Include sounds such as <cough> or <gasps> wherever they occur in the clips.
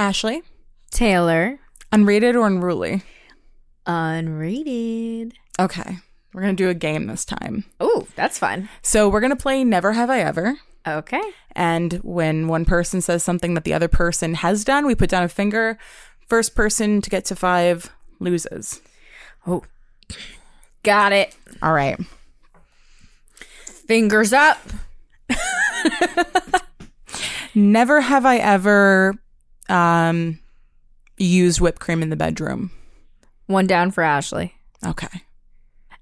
Ashley, Taylor. unrated or unruly? Unrated. Okay. We're going to do a game this time. Oh, that's fun. So we're going to play Never Have I Ever. Okay. And when one person says something that the other person has done, we put down a finger. First person to get to five loses. Oh, got it. All right. Fingers up. <laughs> Never have I ever um, used whipped cream in the bedroom. One down for Ashley. Okay.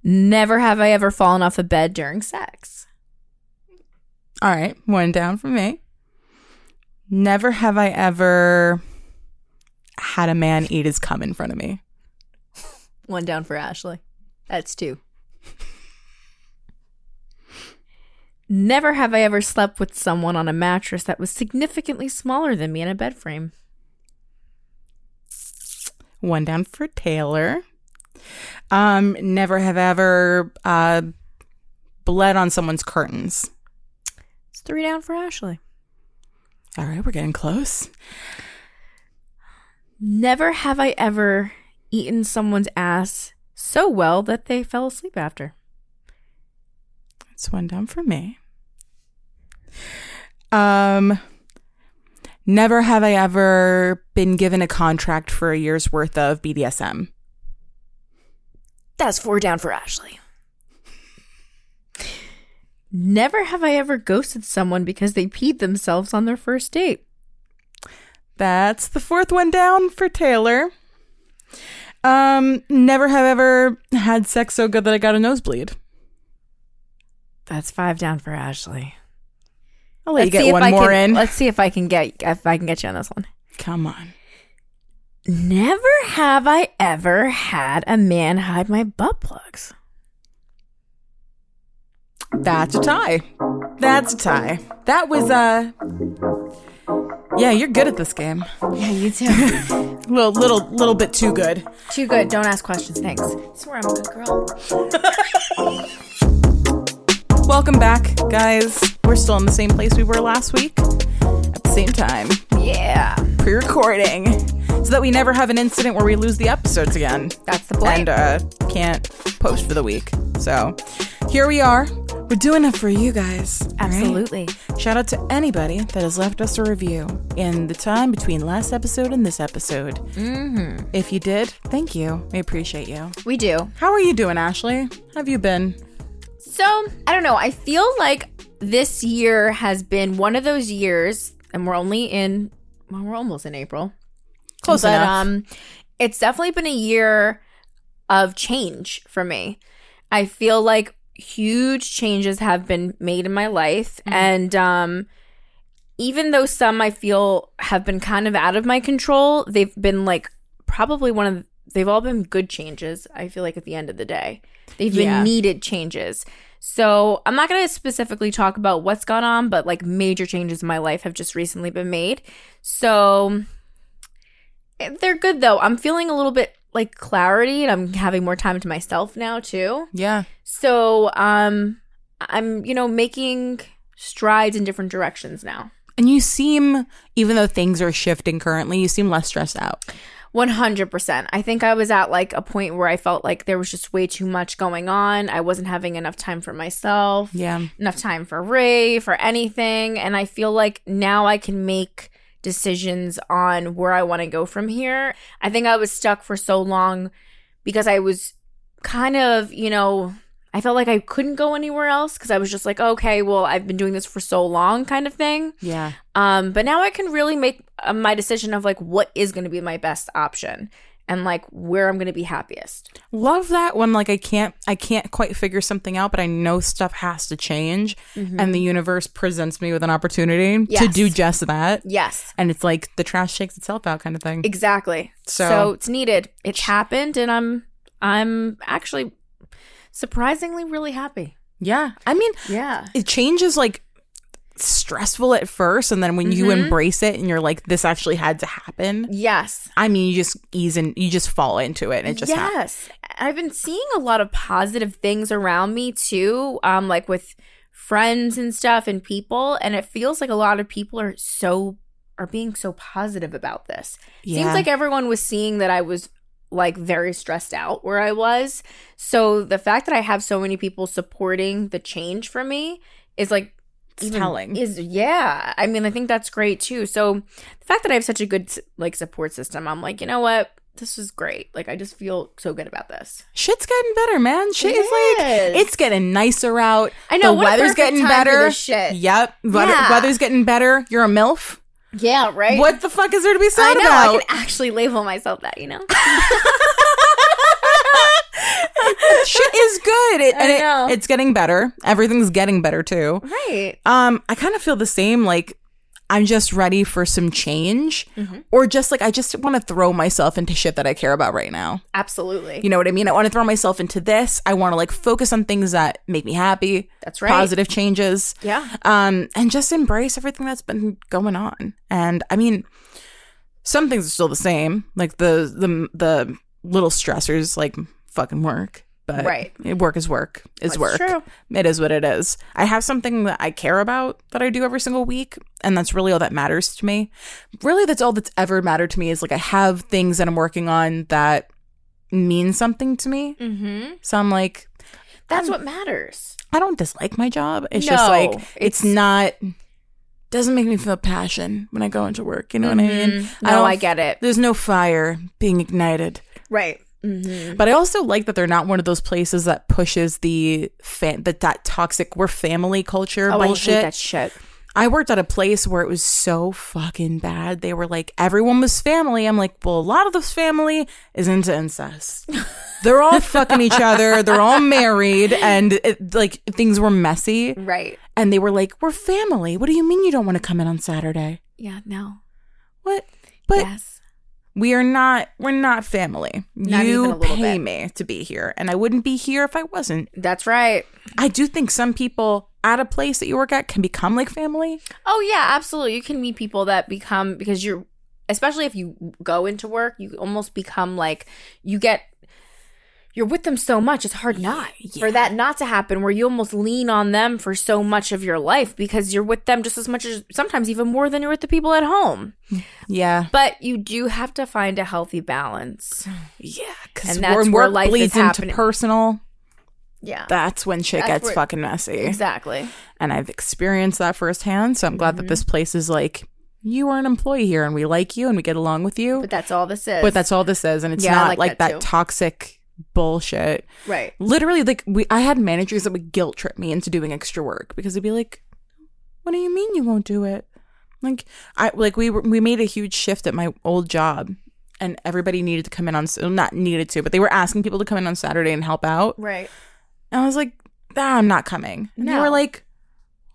Never have I ever fallen off a bed during sex. All right. One down for me. Never have I ever had a man eat his cum in front of me. One down for Ashley. That's two. Never have I ever slept with someone on a mattress that was significantly smaller than me in a bed frame. One down for Taylor. Um, never have ever uh, bled on someone's curtains. It's three down for Ashley. All right, we're getting close. Never have I ever eaten someone's ass so well that they fell asleep after. It's one down for me. Um, never have I ever been given a contract for a year's worth of BDSM. That's four down for Ashley. Never have I ever ghosted someone because they peed themselves on their first date. That's the fourth one down for Taylor. Um, never have ever had sex so good that I got a nosebleed. That's five down for Ashley. I'll let you get one more in. Let's see if I can get if I can get you on this one. Come on. Never have I ever had a man hide my butt plugs. That's a tie. That's a tie. That was uh Yeah, you're good at this game. Yeah, you too. <laughs> Little little little bit too good. Too good. Don't ask questions. Thanks. I swear I'm a good girl. <laughs> Welcome back, guys. We're still in the same place we were last week at the same time, Yeah. pre-recording, so that we never have an incident where we lose the episodes again. That's the point. and uh, can't post for the week. So here we are. We're doing it for you guys. all right? Absolutely. Shout out to anybody that has left us a review in the time between last episode and this episode. Mm-hmm. If you did, thank you. We appreciate you. We do. How are you doing, Ashley? How have you been? So, I don't know. I feel like this year has been one of those years, and we're only in, well, we're almost in April. Close but, enough. um, it's definitely been a year of change for me. I feel like huge changes have been made in my life. And, um, even though some I feel have been kind of out of my control, they've been like probably one of they've all been good changes. I feel like at the end of the day, they've Yeah. been needed changes. So I'm not going to specifically talk about what's gone on, but like major changes in my life have just recently been made. So they're good though. I'm feeling a little bit like clarity, and I'm having more time to myself now too. yeah. So um, I'm you know making strides in different directions now. And you seem, even though things are shifting currently, you seem less stressed out. 100%. I think I was at like a point where I felt like there was just way too much going on. I wasn't having enough time for myself, Yeah. enough time for Ray, for anything. And I feel like now I can make decisions on where I want to go from here. I think I was stuck for so long because I was kind of, you know, I felt like I couldn't go anywhere else because I was just like, okay, well, I've been doing this for so long, kind of thing. Yeah. Um, but now I can really make uh, my decision of like what is going to be my best option and like where I'm going to be happiest. Love that when like I can't I can't quite figure something out, but I know stuff has to change and the universe presents me with an opportunity to do just that. Yes, And it's like the trash shakes itself out kind of thing. exactly. So- So, it's needed. It's happened, and I'm I'm actually surprisingly really happy. Yeah. I mean, Yeah. it changes like stressful at first and then when you Mhm. embrace it and you're like this actually had to happen. Yes. I mean, you just ease in you just fall into it and it just happens. yes. I've been seeing a lot of positive things around me too, um, like with friends and stuff and people, and it feels like a lot of people are so are being so positive about this. Yeah. Seems like everyone was seeing that I was like very stressed out where I was. So the fact that I have so many people supporting the change for me is like It's telling. Is yeah. I mean, I think that's great too. So the fact that I have such a good like support system, I'm like, you know what? This is great. Like I just feel so good about this. Shit's getting better, man. Shit is like it's getting nicer out. I know, The weather's getting better. shit. Yep. Weather, Yeah. Weather's getting better. You're a MILF. Yeah, right. What the fuck is there to be I sad know. about? I can actually label myself that. You know. <laughs> Shit is good. It, I and it- know. it's getting better. Everything's getting better too. right. Um, I kind of feel the same. Like I'm just ready for some change, Mm-hmm. or just like I just want to throw myself into shit that I care about right now. Absolutely. You know what I mean? I want to throw myself into this. I want to like focus on things that make me happy. That's right. Positive changes. Yeah. Um, and just embrace everything that's been going on. And I mean, some things are still the same, like the the the little stressors, like fucking work. But Right. work is work is That's work. true. It is what it is. I have something that I care about that I do every single week, and that's really all that matters to me. Really, that's all that's ever mattered to me is like I have things that I'm working on that mean something to me. Mm-hmm. So I'm like, That's what matters. I don't dislike my job. It's just like it's- it's, not doesn't make me feel passion when I go into work. You know what I mean? Mhm. No, I, don't- get it. There's no fire being ignited. Right. Mm-hmm. But I also like that they're not one of those places that pushes the fan that that toxic we're family culture Oh, bullshit. I hate that shit. I worked at a place where it was so fucking bad. They were like, everyone was family. I'm like, well, a lot of this family is into incest. <laughs> They're all fucking each other. They're all married, and it, like things were messy. Right. And they were like, we're family. What do you mean you don't want to come in on Saturday? Yeah. No. What? But yes. We are not. We're not family. Not you a little pay bit. me to be here, and I wouldn't be here if I wasn't. That's right. I do think some people at a place that you work at can become like family. Oh yeah, absolutely. You can meet people that become because you're especially if you go into work, you almost become like you get you're with them so much it's hard not for that not to happen where you almost lean on them for so much of your life because you're with them just as much as sometimes even more than you're with the people at home. Yeah. But you do have to find a healthy balance. <sighs> Yeah, because And that's when where life bleeds into personal, Yeah. that's when shit That's gets where- fucking messy. Exactly. And I've experienced that firsthand. So I'm glad that Mm-hmm. this place is like, you are an employee here and we like you and we get along with you. But that's all this is. But that's all this is. And it's Yeah, I not like like, that that, toxic bullshit. right. Literally, like, we, I had managers that would guilt trip me into doing extra work because they'd be like, what do you mean you won't do it? Like, I, like, we were, we made a huge shift at my old job. And everybody needed to come in on, not needed to, but they were asking people to come in on Saturday and help out. Right. And I was like, ah, I'm not coming. And they were like,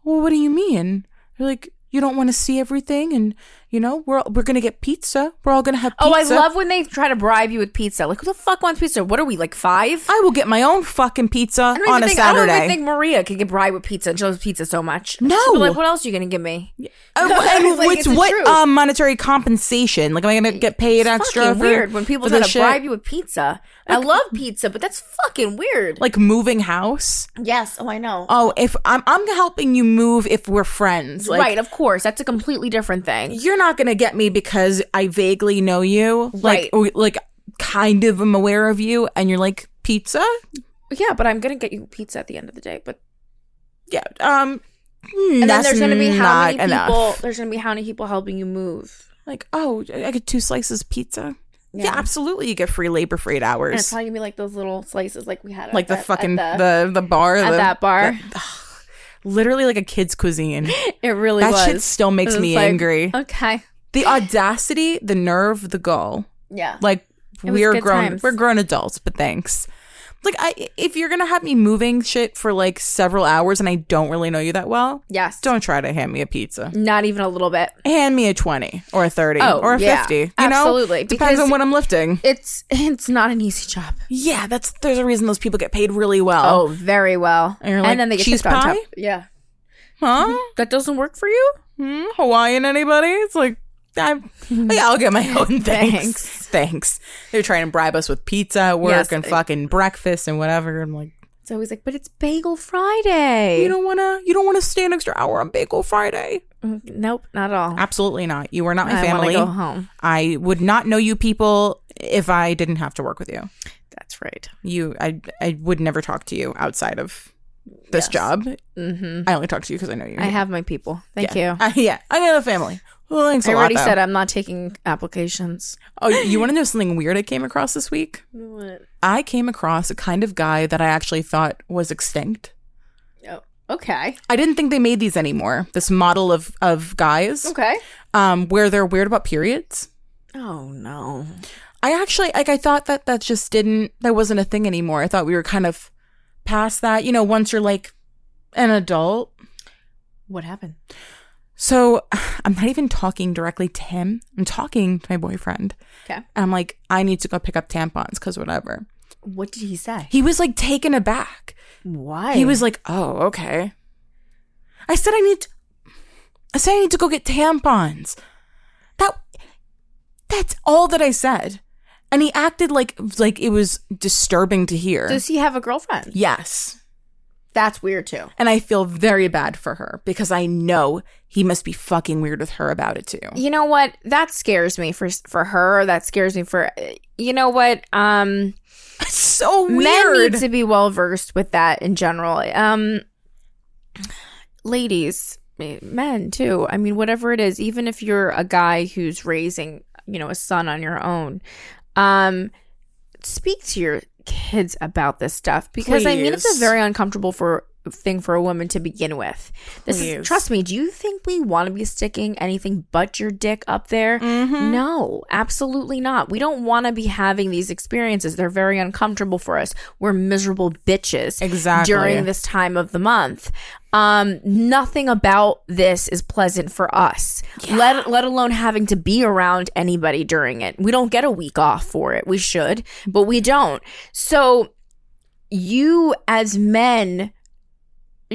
well, what do you mean? They're like, you don't want to see everything, and you know, we're we're gonna get pizza. We're all gonna have. Pizza. Oh, I love when they try to bribe you with pizza. Like, who the fuck wants pizza? What are we, like five? I will get my own fucking pizza I don't on even a think, I don't even think Maria could get bribed with pizza and she loves pizza so much. No. She'd be like, what else are you going to give me? Uh, I <laughs> and like, what's it's what truth. um, monetary compensation? Like, am I gonna get paid extra? fucking for- weird when people for try to shit? bribe you with pizza. I love pizza, but that's fucking weird. Like moving house. yes, oh, I know. Oh, if I'm I'm helping you move if we're friends. Like, right, of course. That's a completely different thing. you're not gonna get me because I vaguely know you, like, or, like kind of am aware of you, and you're like pizza. Yeah, but I'm going to get you pizza at the end of the day. But Yeah. Um. And then there's going to be how many enough. people, there's going to be how many people helping you move. Like, oh, I get two slices of pizza. Yeah, Yeah. absolutely. You get free labor for eight hours. And it's probably going to be like those little slices like we had at Like the fucking the, the, the bar, at the, that bar. Literally like a kid's cuisine. <laughs> it really that was. shit still makes me like, angry. Okay. The audacity, the nerve, the gall. Yeah. Like we're grown, times. we're grown adults, but thanks. Like I, if you're gonna have me moving shit for like several hours and I don't really know you that well, yes. don't try to hand me a pizza. Not even a little bit. Hand me a twenty or a thirty Oh, or a yeah. fifty. You Absolutely, know, depends because- on what I'm lifting. It's it's not an easy job. Yeah, that's there's a reason those people get paid really well. Oh, very well. And like, then they get cheese pie? top. Yeah. Huh? That doesn't work for you? Hmm? Hawaiian anybody? It's like I'm, I'll get my own <laughs> thanks. Thanks. Thanks. They're trying to bribe us with pizza at work Yes. and fucking breakfast and whatever. I'm like, It's always like, but it's Bagel Friday. you don't wanna you don't wanna stay an extra hour on Bagel Friday. Nope, not at all. Absolutely not. You are not my I family. go home. I would not know you people if I didn't have to work with you. That's right. You, I, I would never talk to you outside of this job. Mm-hmm. I only talk to you because I know you. I have my people. Thank you. <laughs> Yeah, I know a family. Well, thanks a I lot, already though. said I'm not taking applications. Oh, you want to know something weird I came across this week? What? I came across a kind of guy that I actually thought was extinct. Oh, okay. I didn't think they made these anymore. This model of of guys, Okay. um, where they're weird about periods. Oh no. I actually like. I thought that that just didn't. That wasn't a thing anymore. I thought we were kind of past that. You know, once you're like an adult. What happened? So <sighs> I'm not even talking directly to him. I'm talking to my boyfriend. Okay. And I'm like, I need to go pick up tampons because whatever. What did he say? He was like taken aback. Why? He was like, "Oh, okay." I said I need to, I said I need to go get tampons. That that's all that I said. And he acted like like it was disturbing to hear. Does he have a girlfriend? yes. That's weird too. And I feel very bad for her because I know he must be fucking weird with her about it too. You know what? That scares me for for her. That scares me for. You know what? Um, It's <laughs> so men need to be well versed with that in general. Um, ladies, men too. I mean, whatever it is, even if you're a guy who's raising, you know, a son on your own, um, speak to your kids about this stuff because I mean, it's a very uncomfortable for thing for a woman to begin with. This Please. is trust me, do you think we want to be sticking anything but your dick up there? Mm-hmm. No, absolutely not. We don't want to be having these experiences. They're very uncomfortable for us. We're miserable bitches Exactly. during this time of the month. Um, nothing about this is pleasant for us. Let let alone having to be around anybody during it. We don't get a week off for it. We should, but we don't. So you as men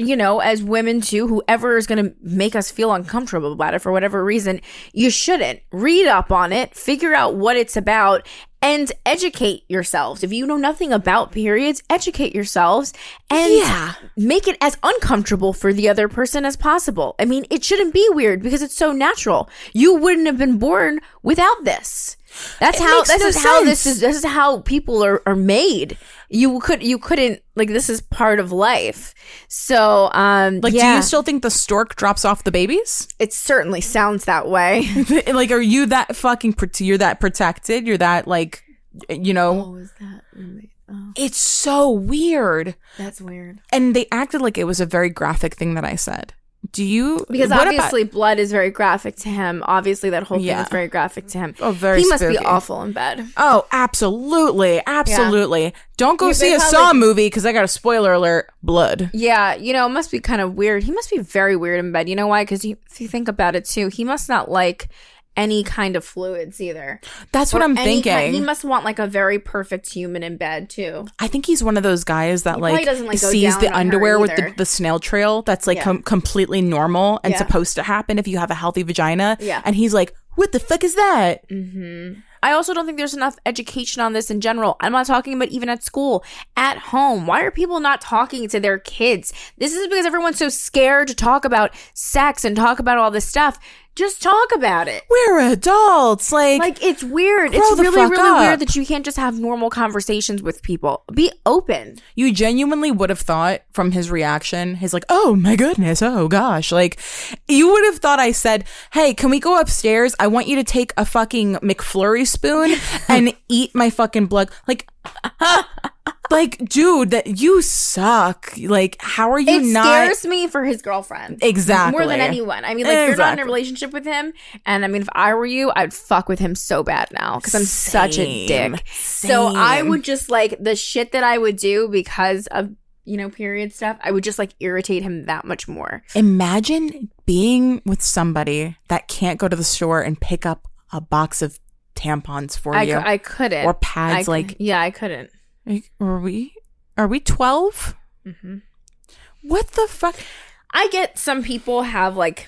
you know, as women too, whoever is going to make us feel uncomfortable about it for whatever reason, you shouldn't. Read up on it, figure out what it's about, and educate yourselves. If you know nothing about periods, educate yourselves and Yeah. make it as uncomfortable for the other person as possible. I mean, it shouldn't be weird because it's so natural. You wouldn't have been born without this. That's It how this no is how this is this is how people are, are made. You could you couldn't like this is part of life. So um Like, do you still think the stork drops off the babies? it certainly sounds that way. <laughs> like, are you that fucking? You're that protected. You're that like, you know. that oh, It's so weird. that's weird. And they acted like it was a very graphic thing that I said. Do you? Because what about- obviously blood is very graphic to him. Obviously that whole thing Yeah. is very graphic to him. Oh, very He must be awful in bed. Oh, absolutely, absolutely. Don't go You- see a probably- Saw movie because I got a spoiler alert. Blood. Yeah, you know, it must be kind of weird. He must be very weird in bed. You know why? Because if you think about it too, he must not like any kind of fluids either. That's what Or I'm thinking. kind- he must want like a very perfect human in bed too. I think he's one of those guys that like, doesn't, like, sees the underwear with the, the snail trail that's like Yeah. com- completely normal and Yeah. supposed to happen if you have a healthy vagina. Yeah. And he's like, what the fuck is that? Mm-hmm. I also don't think there's enough education on this in general. I'm not talking about even at school, at home. Why are people not talking to their kids? This is because everyone's so scared to talk about sex and talk about all this stuff. Just talk about it. We're adults. Like, Like it's weird. It's the really, really up. weird that you can't just have normal conversations with people. Be open. you genuinely would have thought from his reaction, his like, oh my goodness, oh gosh. Like, you would have thought I said, hey, can we go upstairs? I want you to take a fucking McFlurry spoon and <laughs> eat my fucking blood. Like, <laughs> like, dude, that you suck. Like, how are you It not? scares me for his girlfriend. Exactly. More than anyone. I mean, like, you're not in a relationship with him. And I mean, if I were you, I'd fuck with him so bad now because I'm such a dick. Same. So I would just like the shit that I would do because of, you know, period stuff, I would just like irritate him that much more. Imagine being with somebody that can't go to the store and pick up a box of tampons for I, you cou- I couldn't. or pads. I cou- like, yeah, I couldn't. Are we? Are we 12 Mm-hmm. What the fuck? I get some people have like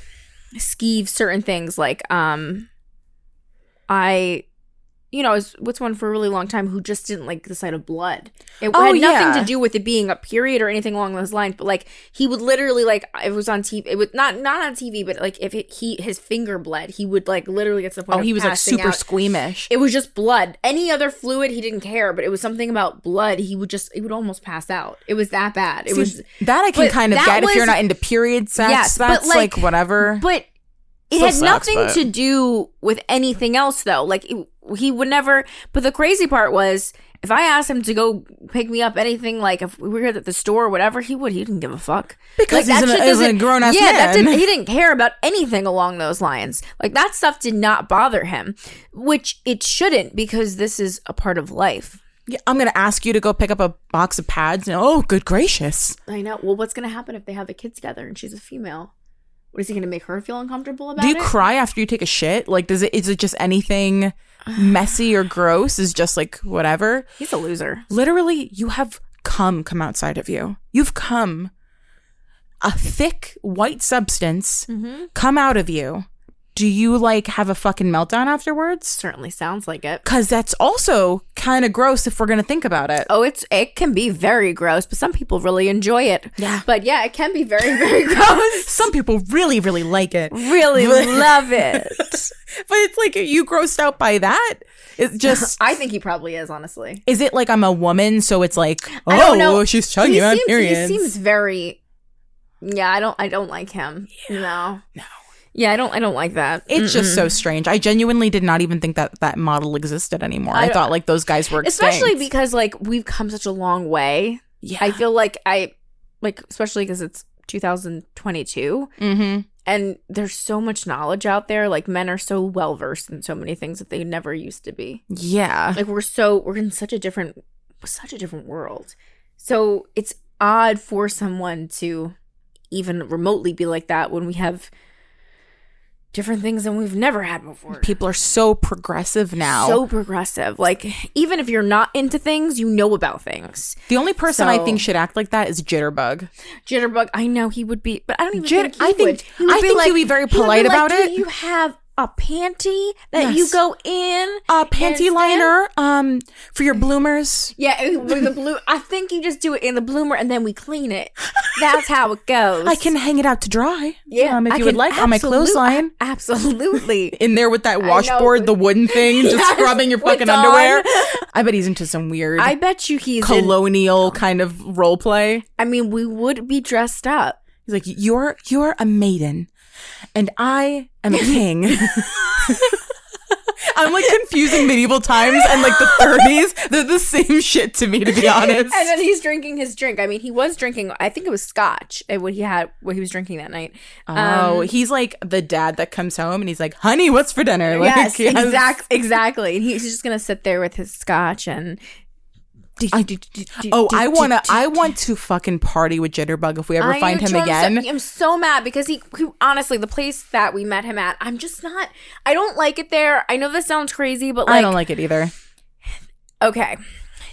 skeeve certain things like um I you know, I was with someone for a really long time who just didn't like the sight of blood. It Oh, had nothing yeah. to do with it being a period or anything along those lines. But like, he would literally like, it was on TV. It was not not on TV, but like if it, he his finger bled, he would like literally get to the point. Oh, of he was like super out. squeamish. It was just blood. Any other fluid, he didn't care. But it was something about blood. He would just, he would almost pass out. It was that bad. It See, was, that I can kind of that get if you're not into period sex. Yes, but, that's like, like- whatever. But it Still had sucks, nothing but- to do with anything else, though. Like it, he would never. But the crazy part was, if I asked him to go pick me up anything, like if we were at the store or whatever, he would. He didn't give a fuck Because Like, he's that an- he's a doesn't- grown-ass Yeah, that man. didn't. He didn't care about anything along those lines. Like that stuff did not bother him, which it shouldn't because this is a part of life. Yeah, I'm gonna ask you to go pick up a box of pads. And, oh, good gracious! I know. Well, what's gonna happen if they have a kid together and she's a female? What is he gonna make her feel uncomfortable about Do you it? cry after you take a shit? Like, does it? Is it just anything messy or gross? Is just like whatever. He's a loser. Literally, you have cum come outside of you. You've come. A thick white substance Mm-hmm. come out of you. Do you like have a fucking meltdown afterwards? Certainly sounds like it. Because that's also kind of gross if we're gonna think about it. Oh, it's it can be very gross, but some people really enjoy it. Yeah. But yeah, it can be very, <laughs> very gross. <laughs> Some people really, really like it. really <laughs> love it. But it's like are you grossed out by that? It's just I think he probably is, honestly. is it like I'm a woman, so it's like I don't oh, know. oh she's chugging he seems. He seems very. Yeah, I don't. I don't like him. no. no. Yeah, I don't. I don't like that. It's just so strange. I genuinely did not even think that that model existed anymore. I, I- thought like those guys were especially extinct. because like we've come such a long way. yeah. I feel like I like especially because it's 2022 mm-hmm. and there's so much knowledge out there. Like men are so well versed in so many things that they never used to be. Yeah. like we're so we're in such a different such a different world so it's odd for someone to even remotely be like that when we have different things than we've never had before People are so progressive now. so progressive like even if you're not into things you know about things the only person I think should act like that is Jitterbug. jitterbug i know he would be but i don't even Jit- think he I think- would he would I be think like, he'd be very polite like, about "Do it." you have a panty that you go in a panty liner um for your bloomers. Yeah, with the blue. I think you just do it in the bloomer and then we clean it. That's how it goes. I can hang it out to dry. Yeah, Um if I you would like on my clothesline. <laughs> Absolutely. In there with that washboard, the wooden thing, <laughs> just Yes, scrubbing your fucking underwear. I bet he's into some weird I bet you he's. In, colonial kind of role play. I mean, we would be dressed up. He's like, "You're you're a maiden, and I am a <laughs> king." I'm like confusing medieval times and like the 30s. They're the same shit to me, to be honest. And then he's drinking his drink. I mean, he was drinking. I think it was scotch. eh, What he had, what he was drinking that night. oh, Um, he's like the dad that comes home and he's like, "Honey, what's for dinner?" <laughs> Like, yes, he has- exact, exactly. And he's just gonna sit there with his scotch and. I- Oh, I wanna, I want to fucking party with Jitterbug if we ever I find him. I'm so- again. I'm so, mad because he, he, honestly, the place that we met him at, I'm just not. I don't like it there. I know this sounds crazy, but like, I don't like it either. okay,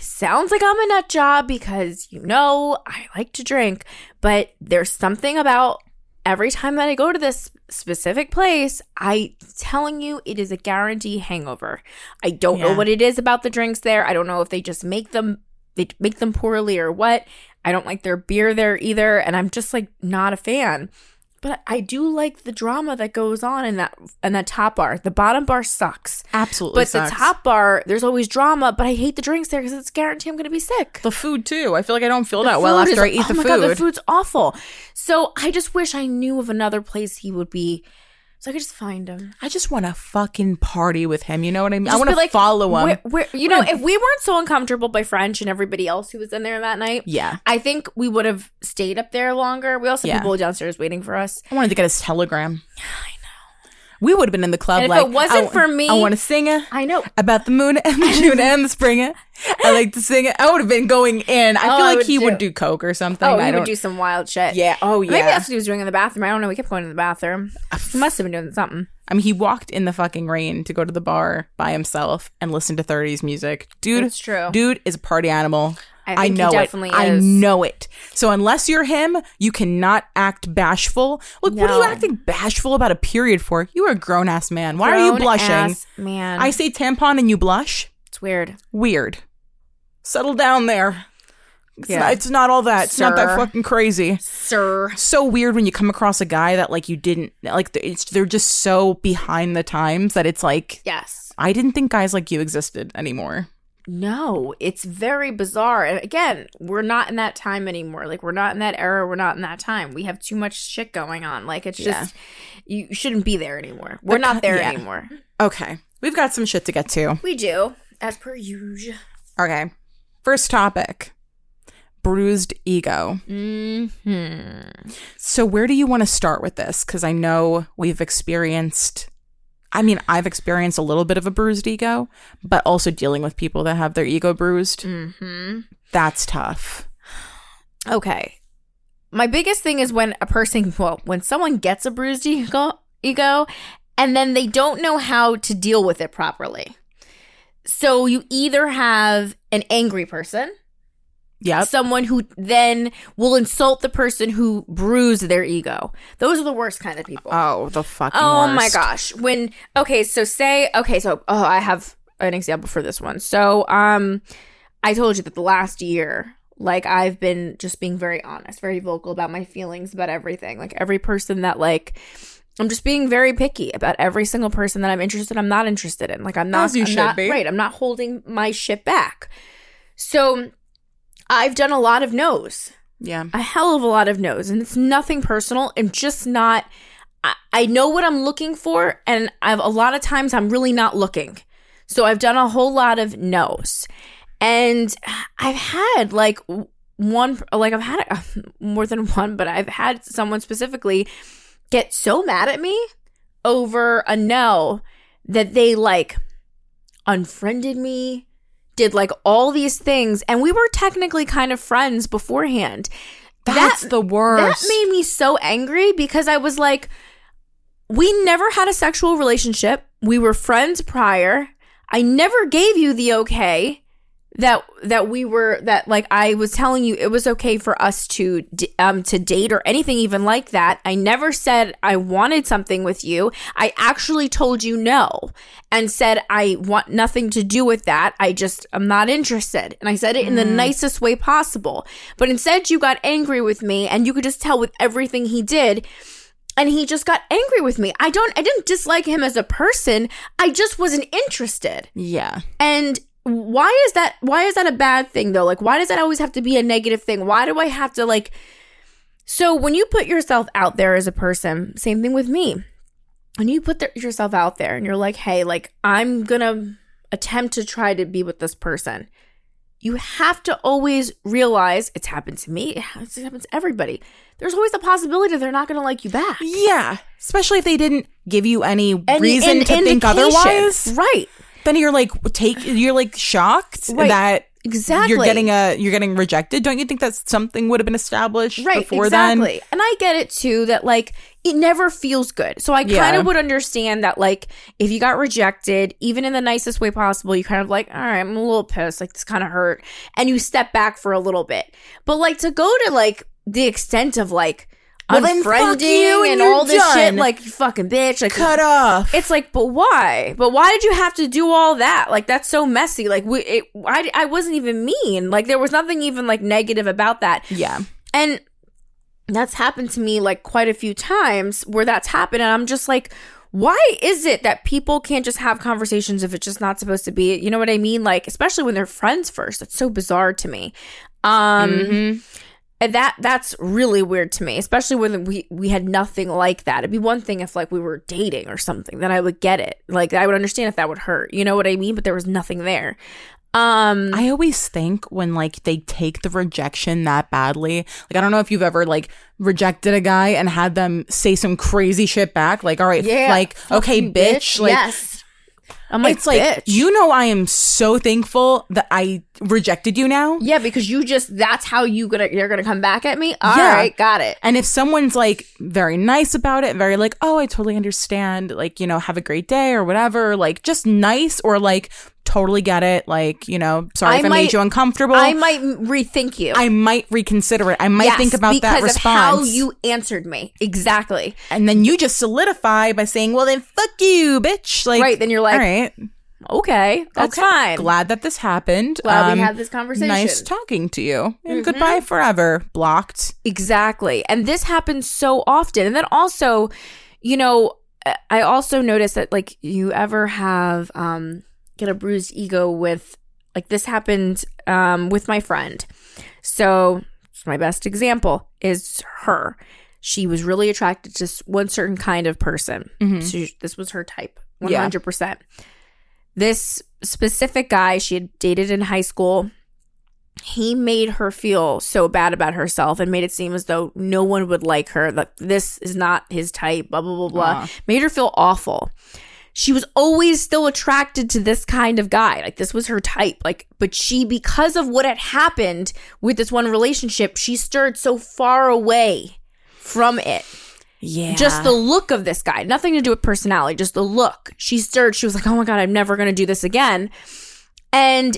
sounds like I'm a nut job because you know I like to drink, but there's something about every time that I go to this specific place, I telling you it is a guarantee hangover. I don't know what it is about the drinks there. I don't know if they just make them they make them poorly or what. I don't like their beer there either, and I'm just like not a fan. But I do like the drama that goes on in that in that top bar. The bottom bar sucks. Absolutely, But sucks. the top bar, there's always drama, but I hate the drinks there because it's guaranteed I'm going to be sick. the food too. I feel like I don't feel The that well after is- I eat oh the my food. God, the food's awful. So I just wish I knew of another place he would be, so I could just find him. I just want to fucking party with him. You know what I mean? I want to like, follow him. Where, where, you know, if we weren't so uncomfortable by French and everybody else who was in there that night, yeah, I think we would have stayed up there longer. We also Yeah. had people downstairs waiting for us. I wanted to get his telegram. <sighs> I. We would have been in the club And if like it wasn't I, for me- I want to sing it I know. about the moon and the <laughs> June and the spring. it. I like to sing it. I would have been going in. I Oh, feel I like would he too. would do coke or something. Oh, I he don't. would do some wild shit. yeah. Oh yeah. Maybe that's what he was doing in the bathroom. I don't know. We kept going to the bathroom. He must have been doing something. I mean, he walked in the fucking rain to go to the bar by himself and listen to 30s music. Dude, That's true. Dude is a party animal. I I know it. definitely I know it. So unless you're him, you cannot act bashful. Look, what are you acting bashful about a period for? You are a grown ass man. Why are you blushing? ass man. I say tampon and you blush. it's weird. Weird. Settle down there. It's, Yeah. not, it's not all that. It's not that fucking crazy. Sir. So weird when you come across a guy that like you didn't like. It's they're just so behind the times that it's like Yes. I didn't think guys like you existed anymore. No, it's very bizarre. And again, we're not in that time anymore. Like we're not in that era. We're not in that time. We have too much shit going on. Like it's Yeah. just you shouldn't be there anymore. We're not there yeah. anymore. Okay, we've got some shit to get to. We do, as per usual. Okay, first topic: bruised ego. Hmm. So where do you want to start with this? Because I know we've experienced. I mean, I've experienced a little bit of a bruised ego, but also dealing with people that have their ego bruised. Hmm. That's tough. Okay. My biggest thing is when a person, <laughs> well, when someone gets a bruised ego, ego, and then they don't know how to deal with it properly. So you either have an angry person, Yep. someone who then will insult the person who bruised their ego. Those are the worst kind of people. Oh, the fucking. Oh my gosh. When okay, so say okay, so oh, I have an example for this one. So um I told you that the last year like I've been just being very honest, very vocal about my feelings about everything. Like every person that like I'm just being very picky about every single person that I'm interested in, I'm not interested in. Like I'm not As you I'm should not, be. right, I'm not holding my shit back. So I've done a lot of no's. Yeah. a hell of a lot of no's and it's nothing personal. I'm just not I, I know what i'm looking for and i've a lot of times i'm really not looking. So i've done a whole lot of no's. And i've had like one like i've had uh, <laughs> more than one but i've had someone specifically get so mad at me over a no that they like unfriended me did like all these things and we were technically kind of friends beforehand That's that, the worst. that made me so angry because I was like, we never had a sexual relationship. We were friends prior. I never gave you the okay that that we were that like I was telling you it was okay for us to d- um to date or anything even like that. I never said I wanted something with you. I actually told you no and said I want nothing to do with that. I just I'm not interested. And I said it in the nicest way possible. But instead you got angry with me and you could just tell with everything he did and he just got angry with me. I don't I didn't dislike him as a person. I just wasn't interested. yeah. And why is that why is that a bad thing though? Like why does that always have to be a negative thing? Why do I have to like So when you put yourself out there as a person, same thing with me. When you put the, yourself out there and you're like, "Hey, like I'm to attempt to try to be with this person." You have to always realize it's happened to me. It happens, it happens to everybody. There's always the possibility they're not to like you back. Yeah. Especially if they didn't give you any Any reason to think otherwise. Right. Then you're like take you're like shocked Right. that Exactly. you're getting a you're getting rejected. Don't you think that something would have been established right before exactly then? and i get it too that like it never feels good so i kind of would understand that like if you got rejected even in the nicest way possible you kind of like all right i'm a little pissed like this kind of hurt and you step back for a little bit but like to go to like the extent of like Well, then fuck unfriending you and and all this done. shit like you fucking bitch like Cut off. it's like, but why? But why did you have to do all that? Like that's so messy. Like we, it, I, I wasn't even mean. Like there was nothing even like negative about that. yeah. And that's happened to me like quite a few times where that's happened. And I'm just like, why is it that people can't just have conversations if it's just not supposed to be? You know what I mean? Like, especially when they're friends first. It's so bizarre to me. Um, Mhm. And that that's really weird to me, especially when we we had nothing like that. It'd be one thing if like we were dating or something, then I would get it. Like I would understand if that would hurt. You know what I mean? But there was nothing there. Um I always think when like they take the rejection that badly, like I don't know if you've ever like rejected a guy and had them say some crazy shit back, like all right, Yeah. like okay, fucking bitch, like yes. I'm like, it's like bitch. you know I am so thankful that I rejected you now. Yeah, because you just that's how you gonna you're gonna come back at me. All Yeah. right, got it. And if someone's like very nice about it, very like, oh, I totally understand, like, you know, have a great day or whatever, like just nice or like totally get it, like, you know, sorry I if I might- made you uncomfortable. I might rethink you. I might reconsider it. I might Yes, think about because that of response. how you answered me. Exactly. and then you just solidify by saying, well, then fuck you, bitch. Like, Right, then you're like, all right, Okay, that's okay, fine. Glad that this happened. Glad Um, we had this conversation. Mm-hmm. Nice talking to you. And goodbye forever. Blocked. Exactly. And this happens so often. And then also, you know, I also noticed that like you ever have um get a bruised ego with like this happened um with my friend. So, my best example is her. She was really attracted to one certain kind of person. Mhm. So this was her type. Yeah. 100%. This specific guy she had dated in high school he made her feel so bad about herself and made it seem as though no one would like her, that this is not his type, blah, blah, blah, blah. Aw. Made her feel awful. She was always still attracted to this kind of guy. Like, this was her type. Like, but she, because of what had happened with this one relationship, she stirred so far away from it. Yeah. Just the look of this guy, nothing to do with personality, just the look. She stirred, she was like, oh my God, I'm never going to do this again. And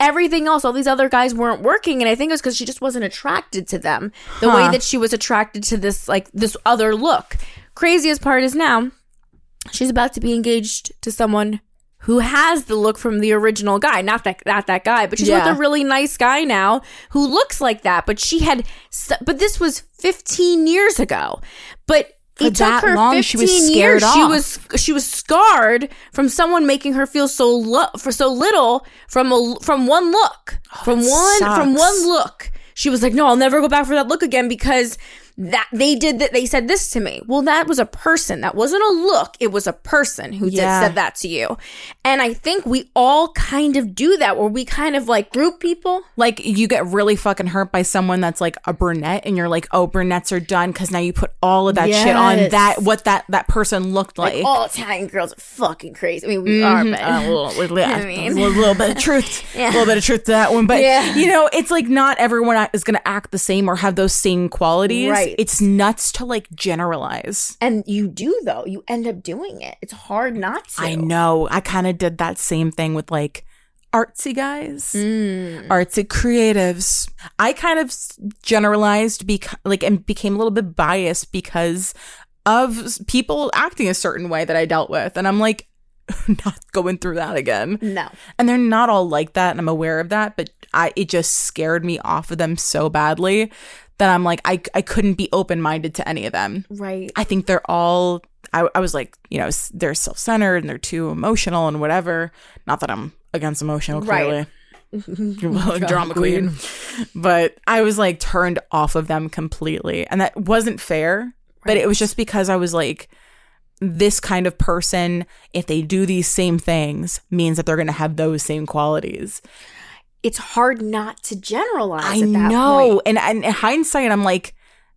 everything else, all these other guys weren't working. And I think it was because she just wasn't attracted to them the way that she was attracted to this, like, this other look. Craziest part is now she's about to be engaged to someone who has the look from the original guy. Not that, not that guy, but she's Yeah. with a really nice guy now who looks like that. But she had, but this was 15 years ago. But For it took that her long, 15 she was years. scared She was she was scarred from someone making her feel so lo- for so little from a from one look oh, from that one from one look. She was like, "No, I'll never go back for that look again because that they did that. They said this to me. Well, that was a person. That wasn't a look. It was a person who did said that to you. And I think we all kind of do that, where we kind of like group people. like you get really fucking hurt by someone that's like a brunette and you're like oh brunettes are done because now you put all of that shit on that what that that person looked like, Like all Italian girls are fucking crazy. I mean, we are, Mhm. but Uh, <laughs> a little, little, I mean. a little bit of truth <laughs> Yeah. a little bit of truth to that one but Yeah. you know it's like not everyone is gonna act the same or have those same qualities Right. It's nuts to like generalize And you do though. You end up doing it. It's hard not to. i know i kind of did that same thing with like artsy guys Mm. artsy creatives. I kind of generalized because like and became a little bit biased because of people acting a certain way that I dealt with and I'm like <laughs> not going through that again. No. And they're not all like that and I'm aware of that, but I it just scared me off of them so badly that I'm like I I couldn't be open-minded to any of them. Right. I think they're all. I, I was like, you know, they're self centered and they're too emotional and whatever. Not that I'm against emotional, Right. clearly. <laughs> drama queen. But I was like turned off of them completely. And that wasn't fair. But it was just because I was like, this kind of person, if they do these same things, means that they're going to have those same qualities. It's hard not to generalize. I at that know. And, and in hindsight, I'm like,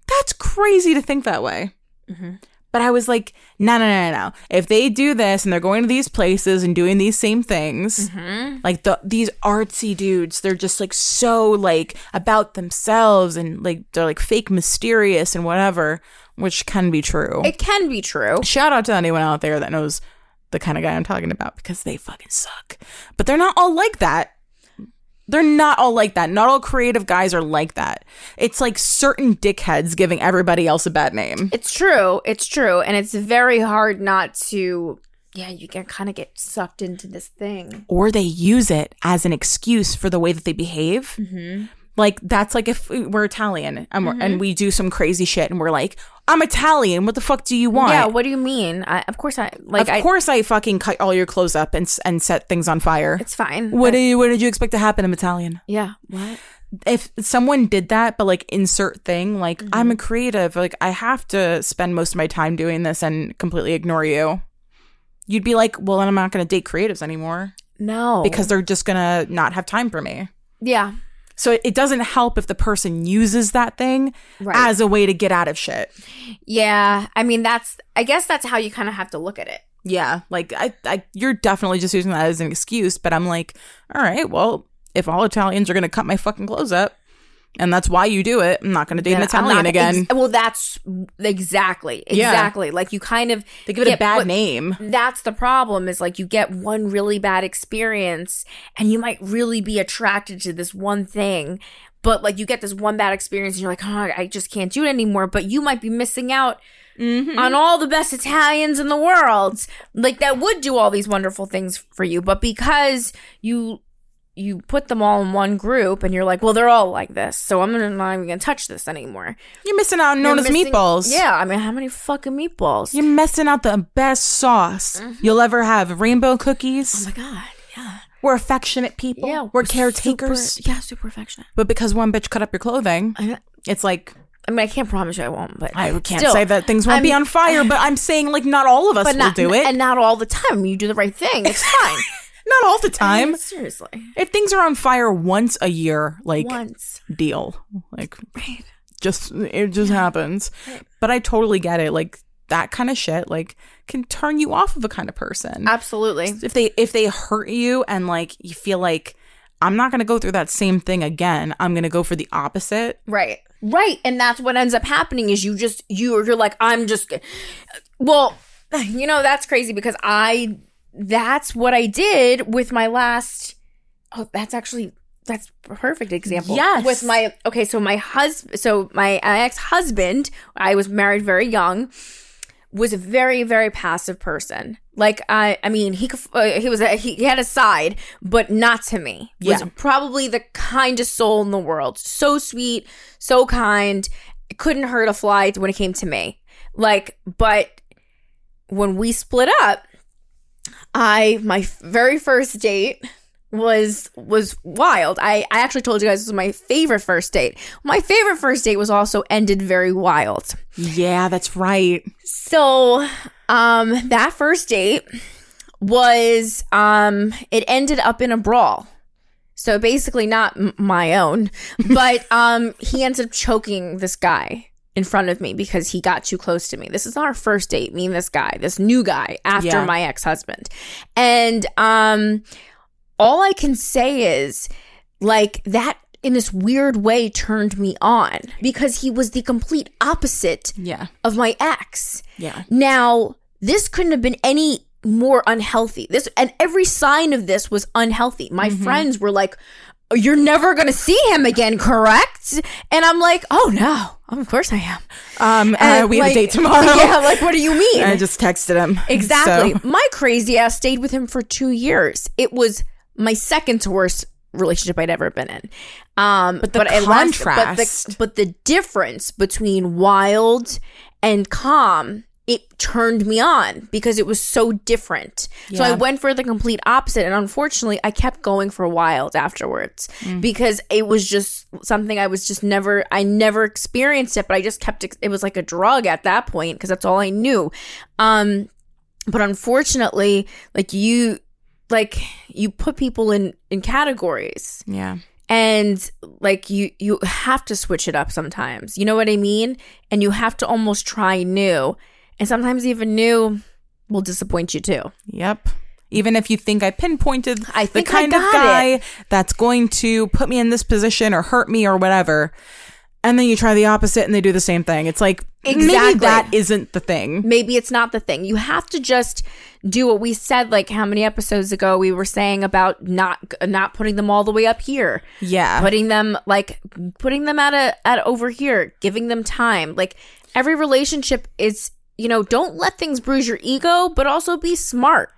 that's crazy to think that way. Mhm. But I was like, no, no, no, no, no. If they do this and they're going to these places and doing these same things, Mhm. like the these artsy dudes, they're just like so like about themselves and like they're like fake mysterious and whatever, which can be true. It can be true. Shout out to anyone out there that knows the kind of guy I'm talking about because they fucking suck. But they're not all like that. They're not all like that. Not all creative guys are like that. It's like certain dickheads giving everybody else a bad name. It's true. It's true. And it's very hard not to, yeah, you can kind of get sucked into this thing. Or they use it as an excuse for the way that they behave. Mm-hmm. Like that's like if we're Italian and, we're, and we do some crazy shit and we're like, I'm Italian. What the fuck do you want? Yeah. What do you mean? I, of course, I like. of I, course, I fucking cut all your clothes up and and set things on fire. it's fine. What I- do you, what did you expect to happen? I'm Italian. yeah. What? If someone did that, but like insert thing, like Mm-hmm. I'm a creative, like I have to spend most of my time doing this and completely ignore you. You'd be like, well, then I'm not going to date creatives anymore No. because they're just going to not have time for me. yeah. So it, doesn't help if the person uses that thing Right. as a way to get out of shit. Yeah, I mean that's I guess that's how you kind of have to look at it. Yeah, like I, I, you're definitely just using that as an excuse. But I'm like, all right, well, if all Italians are gonna cut my fucking clothes up, and that's why you do it, I'm not gonna date an Italian not- again. ex- well, that's exactly, Yeah. exactly. Like you kind of they give it a bad what- name. That's the problem is like you get one really bad experience and you might really be attracted to this one thing. But like you get this one bad experience and you're like, oh, I just can't do it anymore. But you might be missing out Mm-hmm. on all the best Italians in the world. Like that would do all these wonderful things for you. But because you you put them all in one group and you're like, well, they're all like this. So I'm not even gonna touch this anymore. You're missing out on known You're as missing- meatballs. Yeah, I mean, how many fucking meatballs? You're missing out the best sauce you'll ever have. Rainbow cookies. Mm-hmm. Oh my god, yeah. we're affectionate people. Yeah, we're caretakers. Super, yeah, super affectionate. But because one bitch cut up your clothing, I, it's like I mean, I can't promise you I won't, but I can't still, say that things won't be I'm- on fire. But I'm saying like not all of us will not do it. and not all the time. You do the right thing. It's <laughs> fine. Not all the I time. mean, seriously, if things are on fire once a year, like once. deal, like Right. just it just happens. But I totally get it. Like that kind of shit, like can turn you off of a kind of person. Absolutely. if they if they hurt you and like you feel like I'm not gonna go through that same thing again. I'm gonna go for the opposite. Right. Right. And that's what ends up happening is you just you you're like I'm just well, <sighs> you know that's crazy because I that's what I did with my last Oh, that's actually that's a perfect example. Yes. With my okay, so my husband so my ex-husband, I was married very young, was a very very passive person. Like I I mean, he uh, he was a, he, he had a side, but not to me. Was Yeah. probably the kindest soul in the world. So sweet, so kind. Couldn't hurt a fly when it came to me. Like, but when we split up, I my very first date was was wild. I I actually told you guys this was my favorite first date. My favorite first date was also ended very wild. Yeah, that's right. So, um that first date was um it ended up in a brawl. So basically not m- my own, <laughs> but um he ends up choking this guy in front of me because he got too close to me. This is our first date, me and this guy, this new guy after Yeah. my ex-husband. And um all I can say is like that in this weird way turned me on because he was the complete opposite Yeah. of my ex. Yeah. Now, this couldn't have been any more unhealthy. This and every sign of this was unhealthy. My Mm-hmm. friends were like, "Oh, "You're never going to see him again, correct?" And I'm like, "Oh no, of course I am." Um uh, And, we have like, a date <laughs> tomorrow. Yeah, like what do you mean? I just texted him. Exactly. So, My crazy ass stayed with him for two years. It was my second to worst relationship I'd ever been in. Um, but the but contrast- the, but the difference between wild and calm, it turned me on because it was so different. So I went for the complete opposite, and unfortunately, I kept going for a wild afterwards Mm. because it was just something I was just never, I never experienced it, but I just kept. It was like a drug at that point because that's all I knew. Um, but unfortunately like you like you put people in in categories yeah. and like you you have to switch it up sometimes you know what i mean and you have to almost try new and sometimes even new will disappoint you too Yep. Even if you think I pinpointed I the think I kind of guy that's going to put me in this position or hurt me or whatever, and then you try the opposite and they do the same thing. It's like maybe Exactly. that isn't the thing. maybe it's not the thing you have to just do what we said like how many episodes ago we were saying about not not putting them all the way up here Yeah. putting them like putting them at a at over here giving them time like every relationship is you know don't let things bruise your ego but also be smart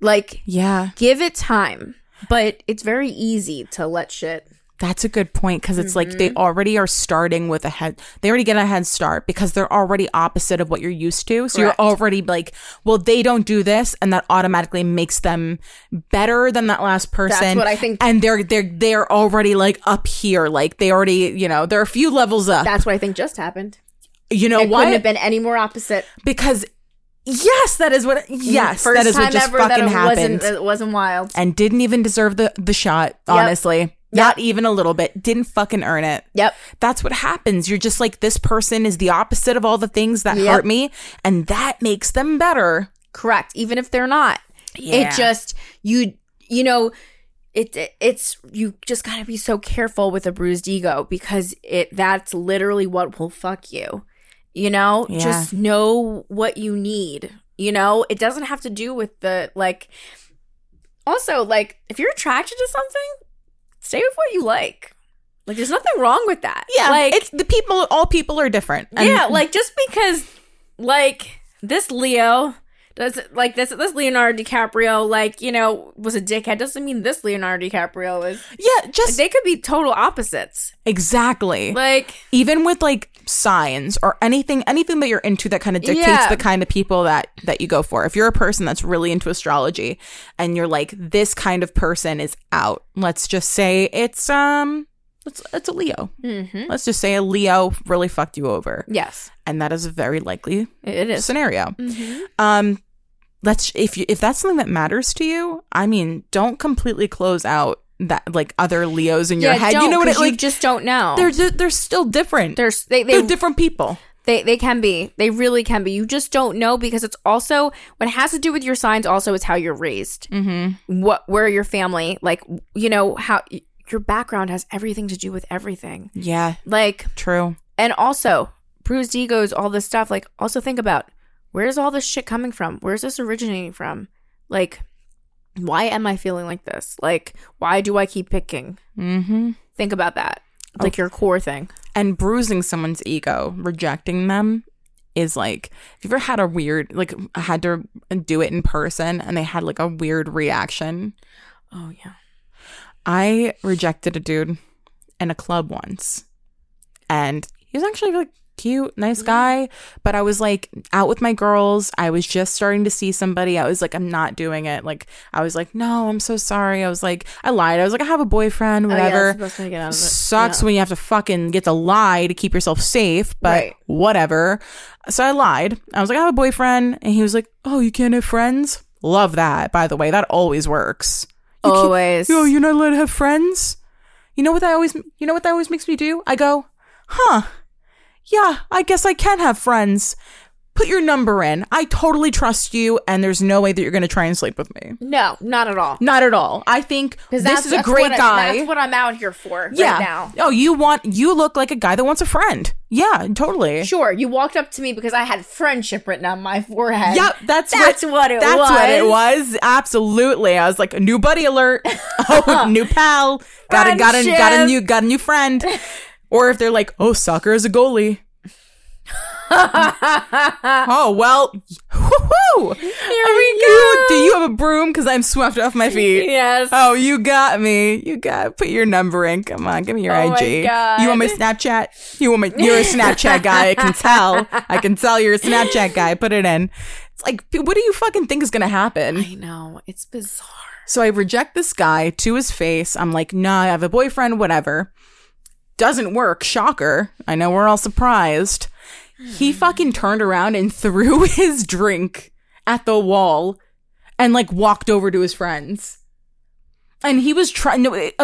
like yeah. give it time but it's very easy to let shit That's a good point because it's like Mm-hmm. they already are starting with a head. They already get a head start because they're already opposite of what you're used to. So Correct. you're already like, well, they don't do this, and that automatically makes them better than that last person. what I think- And they're they're they're already like up here, like they already you know they're a few levels up. that's what i think just happened you know it what? couldn't have been any more opposite because yes, that is what. Mm, yes, first that is time what just ever that fucking it happened, wasn't it wasn't wild and didn't even deserve the the shot. Honestly, not even a little bit. Didn't fucking earn it. yep That's what happens. You're just like this person is the opposite of all the things that Yep. hurt me, and that makes them better. correct, even if they're not. Yeah. It just you you know it it's you just got to be so careful with a bruised ego because it that's literally what will fuck you. You know, Yeah. just know what you need. You know, it doesn't have to do with the like also like if you're attracted to something, stay with what you like. Like there's nothing wrong with that. Yeah, Like it's the people. All people are different. And- yeah, like just because like this Leo does like this this Leonardo DiCaprio like you know was a dickhead doesn't mean this Leonardo DiCaprio is. yeah, just They could be total opposites. exactly. Like Even with like signs or anything, anything that you're into that kind of dictates Yeah. the kind of people that that you go for. If you're a person that's really into astrology and you're like, this kind of person is out. Let's just say it's um, it's it's a Leo. mhm. Let's just say a Leo really fucked you over, yes, and that is a very likely it is. scenario. Mhm. Um, let's if you if that's something that matters to you, I mean, don't completely close out that like other Leos in your Yeah, head. you know what it 'cause you like? just don't know. they're they're still different. They're, There's they they, different people. they they can be. They really can be. You just don't know because it's also what has to do with your signs. Also, is how you're raised. Mm-hmm. What where your family like you know how your background has everything to do with everything. Yeah, Like true. And also, bruised egos, all this stuff. Like, also think about where's all this shit coming from? Where's this originating from? Like, why am I feeling like this? Like, why do I keep picking? Mm-hmm. Think about that. Like your core thing. And bruising someone's ego, rejecting them, is like. Have you ever had a weird like had to do it in person and they had like a weird reaction? Oh yeah. I rejected a dude in a club once. And he was actually like cute, nice guy. But I was like out with my girls. I was just starting to see somebody. I was like, I'm not doing it. Like, I was like, no, I'm so sorry. I was like, I lied. I was like, I have a boyfriend, whatever. Sucks when you have to fucking get to lie to keep yourself safe, but Right. whatever. So I lied. I was like, I have a boyfriend. And he was like, Oh, you can't have friends? Love that, by the way. That always works. You Always. Yo, you're not allowed to have friends? You know what that always you know what that always makes me do? I go, huh. Yeah, I guess I can have friends. Put your number in. I totally trust you, and there's no way that you're gonna try and sleep with me. no, not at all. Not at all. I think this That's- is a that's great what I- guy. that's what I'm out here for yeah. right now. Oh, you want you look like a guy that wants a friend. Yeah, totally. Sure, you walked up to me because I had friendship written on my forehead. Yep, that's That's what, what it that's was. what it was. Absolutely. I was like, a new buddy alert. <laughs> Oh, new pal. Got a got a got a Friendship. new got a new friend. <laughs> Or if they're like, oh, soccer is a goalie. <laughs> oh well, woohoo! Here we you- go. Do you have a broom? Because I'm swept off my feet. Yes. Oh, you got me. You got put your number in. Come on, give me your Oh my IG. God. You want my Snapchat? You want my? You're a Snapchat guy. I can tell. I can tell you're a Snapchat guy. Put it in. It's like, what do you fucking think is gonna happen? I know. It's bizarre. So I reject this guy to his face. I'm like, nah, I have a boyfriend, whatever. Doesn't work. Shocker. I know we're all surprised. He hmm. fucking turned around and <laughs> threw his drink at the wall and like walked over to his friends. And he was trying. No, it-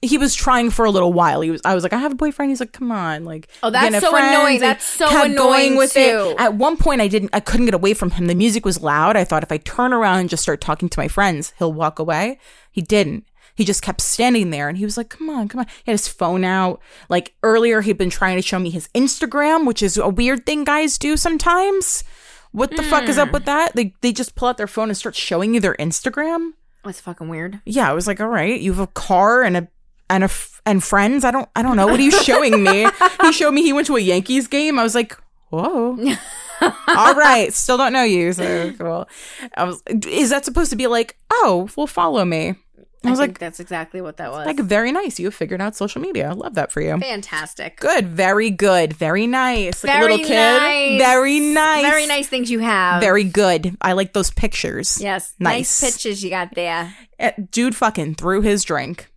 he was trying for a little while. He was. I was like, I have a boyfriend. He's like, come on, like. Oh, that's so friends," annoying. That's so kept annoying, with too. it. At one point, I didn't. I couldn't get away from him. The music was loud. I thought if I turn around and just start talking to my friends, he'll walk away. He didn't. He just kept standing there, and he was like, "Come on, come on." He had his phone out. Like earlier, he'd been trying to show me his Instagram, which is a weird thing guys do sometimes. What the fuck is Hmm. up with that? They they just pull out their phone and start showing you their Instagram. That's fucking weird. Yeah, I was like, all right, you have a car and a and a f- and friends. I don't I don't know. What are you showing me? <laughs> he showed me he went to a Yankees game. I was like, whoa. <laughs> all right, still don't know you. So cool. I was. Is that supposed to be like, oh, well, follow me? I I, was think like, that's exactly what that was. like very nice. You have figured out social media. I love that for you. Fantastic. Good, very good, very nice. Like a Very little kid. nice. Very nice. Very nice things you have. Very good. I like those pictures. Yes. Nice. Nice pitches you got there. Eh, dude fucking threw his drink.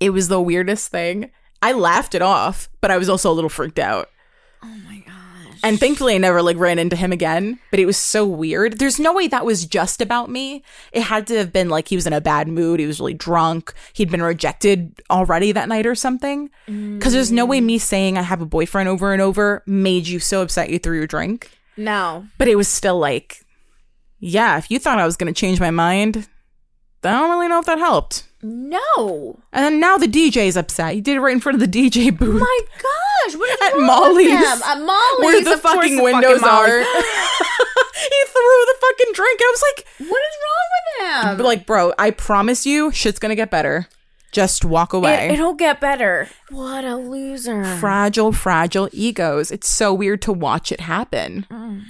It was the weirdest thing. I laughed it off, but I was also a little freaked out. Oh my. And thankfully I never like ran into him again, but it was so weird. There's no way that was just about me. It had to have been like he was in a bad mood, he was really drunk, he'd been rejected already that night or something. Cuz there's no way me saying I have a boyfriend over and over made you so upset you threw your drink. No. But it was still like yeah, if you thought I was going to change my mind, I don't really know if that helped. No. And then now the DJ is upset. He did it right in front of the DJ booth. Oh my gosh, what is At wrong Molly's. with him? At Molly's, where the fucking the windows are. <laughs> He threw the fucking drink. I was like, what is wrong with him? like, bro, I promise you, shit's gonna get better. Just walk away. It, it'll get better. What a loser. fragile, fragile egos. It's so weird to watch it happen. Mm.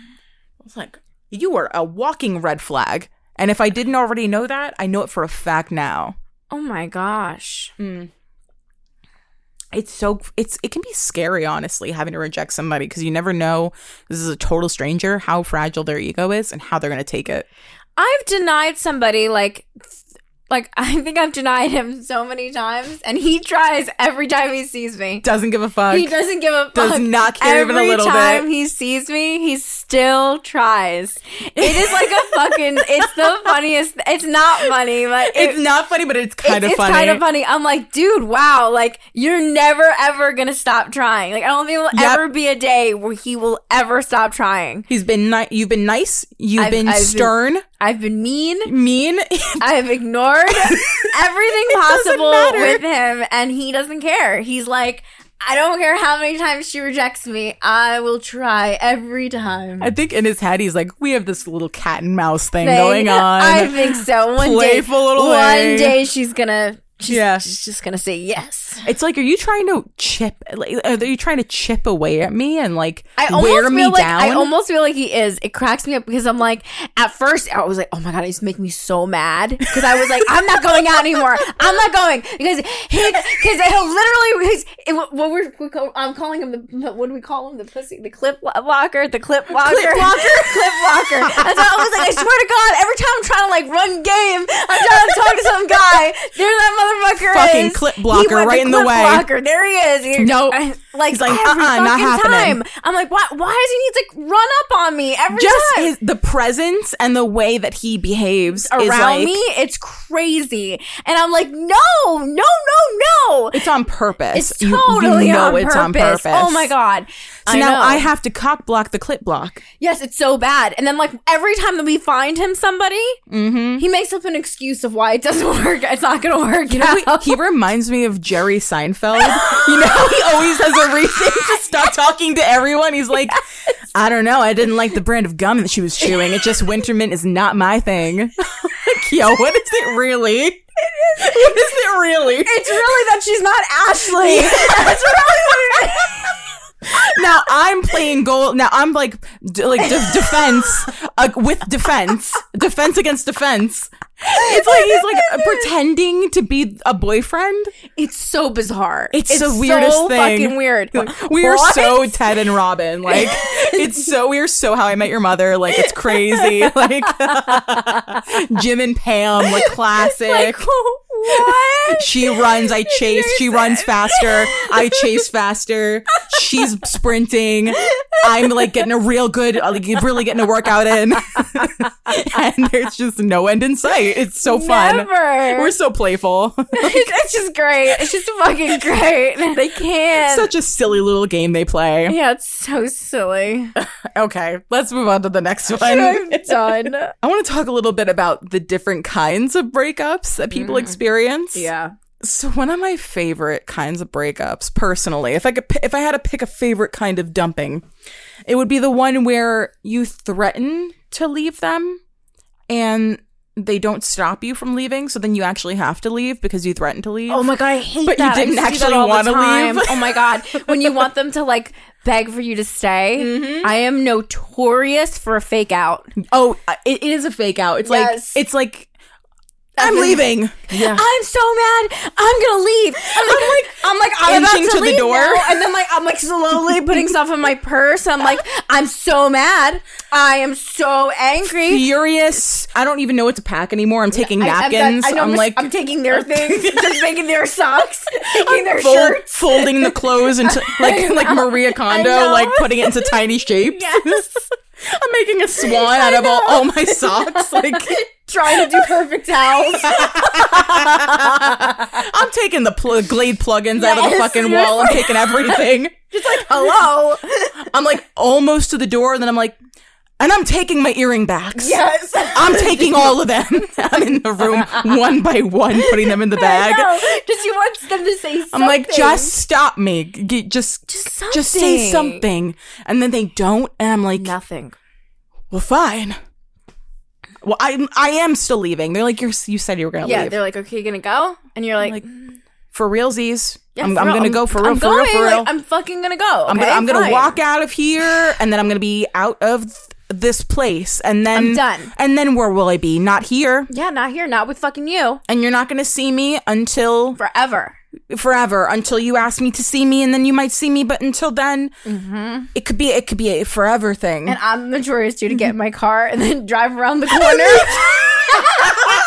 It's like you are a walking red flag. And if I didn't already know that, I know it for a fact now. Oh my gosh. Mm. It's so it's it can be scary honestly having to reject somebody because you never know this is a total stranger how fragile their ego is and how they're going to take it. I've denied somebody like like <laughs> I think I've denied him so many times and he tries every time he sees me. Doesn't give a fuck. He doesn't give a fuck. Does not care even a little bit. Every time he sees me, he still tries. It is like a fucking. <laughs> It's the funniest. It's not funny, but it- It's not funny, but it's kind of funny. it's, kind of funny. I'm like, dude, wow, like you're never ever gonna stop trying. Like I don't think there will Yep. ever be a day where he will ever stop trying. He's been ni- you've been nice, you've I've- been I've been- stern, I've been mean. mean. <laughs> I've ignored <laughs> everything possible with him, and he doesn't care. He's like, I don't care how many times she rejects me. I will try every time. I think in his head he's like, we have this little cat and mouse thing thing. going <laughs> on. I think so. One Playful day, little one way. day she's gonna. She's, Yeah. she's just gonna say yes. It's like, are you trying to chip? Like, are you trying to chip away at me and like I almost wear feel me like down? I almost feel like he is. It cracks me up because I'm like, at first I was like, oh my god, he's making me so mad because I was like, I'm not going out anymore. I'm not going because he because he'll literally he's it, what we're we call, I'm calling him the what do we call him the pussy the clip blocker the clip blocker <laughs> Clip blocker? <laughs> clip blocker. That's I was like. I swear to God, every time I'm trying to like run game, I'm trying to talk to some guy. There that motherfucker Fucking is. clip He blocker went right in the way. Blocker. There he is. He- Nope. I- like He's like, every uh-uh, not fucking happening. time. I'm like, why? Why does he need to run up on me every Just time? his, the presence and the way that he behaves is Around like, me, it's crazy, and I'm like, no, no, no, no. It's on purpose. It's You- you totally know on, it's purpose. on purpose. Oh my god! So I now know. I have to cock block the clip block. Yes, it's so bad. And then like every time that we find him somebody, Mm-hmm. he makes up an excuse of why it doesn't <laughs> work. It's not gonna work. Know, what? <laughs> he reminds me of Jerry Seinfeld. You know, he always has a reason to stop talking to everyone. He's like, I don't know, I didn't like the brand of gum that she was chewing. It just Wintermint is not my thing. <laughs> like, yo, what is it really? <laughs> What is it really? it's really that she's not Ashley. That's really what it is. Now I'm playing goal. Now I'm like, d- like de- defense uh, with defense, defense against defense. It's like he's like uh, pretending to be a boyfriend. It's so bizarre. It's the weirdest so thing. Fucking weird. <laughs> We are so Ted and Robin. Like <laughs> it's so we are so How I Met Your Mother. Like it's crazy. <laughs> Like Jim and Pam. Like classic. like what? she runs, I chase. She runs faster. I chase faster. She's sprinting. I'm like getting a real good, like really getting a workout in. and there's just no end in sight. It's so fun. Never. We're so playful. <laughs> <laughs> it's just great. It's just fucking great. <laughs> They can't. Such a silly little game they play. yeah, it's so silly. Okay, let's move on to the next one. I'm done. I want to talk a little bit about the different kinds of breakups that people mm. experience. Yeah. So one of my favorite kinds of breakups, personally, if I could, if I had to pick a favorite kind of dumping, it would be the one where you threaten to leave them, and they don't stop you from leaving. So then you actually have to leave because you threatened to leave. Oh my god, I hate But you that. Didn't to do that actually wanna leave. Oh my god, when you want them to like beg for you to stay, Mm-hmm. I am notorious for a fake out. Oh, it, it is a fake out. It's Yes. like it's like I'm leaving. Yeah. I'm so mad. I'm gonna leave. I'm like, <laughs> I'm like, I'm about inching to, to the leave door. now. and then like, I'm like slowly <laughs> putting stuff in my purse. I'm like, I'm so mad. I am so angry. Furious. I don't even know what to pack anymore. I'm taking I'm- napkins. I, I'm I'm, like I'm taking their things, <laughs> just making their socks, taking their fold- shirts. folding the clothes into like like Marie Kondo, like putting it into tiny shapes. Yes. I'm making a <laughs> swan out of all, all my socks. Like <laughs> Trying to do perfect towels. <laughs> I'm taking the pl- Glade plugins out of the fucking wall. I'm taking everything. Just like, hello. I'm like almost to the door, and then I'm like, and I'm taking my earring backs. Yes. I'm taking all of them. <laughs> I'm in the room one by one, putting them in the <laughs> bag. Just he wants them to say something. I'm like, just stop me. G- Just, Just just say something. And then they don't, and I'm like, nothing. well, fine. Well, I I am still leaving. They're like, You're, you said you were gonna leave. Yeah, leave. they're like, okay, you gonna go? And you're like, like, for realsies. yeah, I'm, for I'm real. gonna go for real, I'm for real, going, for real. like, I'm fucking gonna go. I'm okay? gonna I'm gonna walk out of here, and then I'm gonna be out of this place, and then I'm done. And then where will I be? Not here. Yeah, not here, not with fucking you. And you're not gonna see me until Forever. forever until you ask me to see me and then you might see me but until then it could be it could be a forever thing Mm-hmm. And I'm notorious too to get in my car and then <laughs> drive around the corner. <laughs>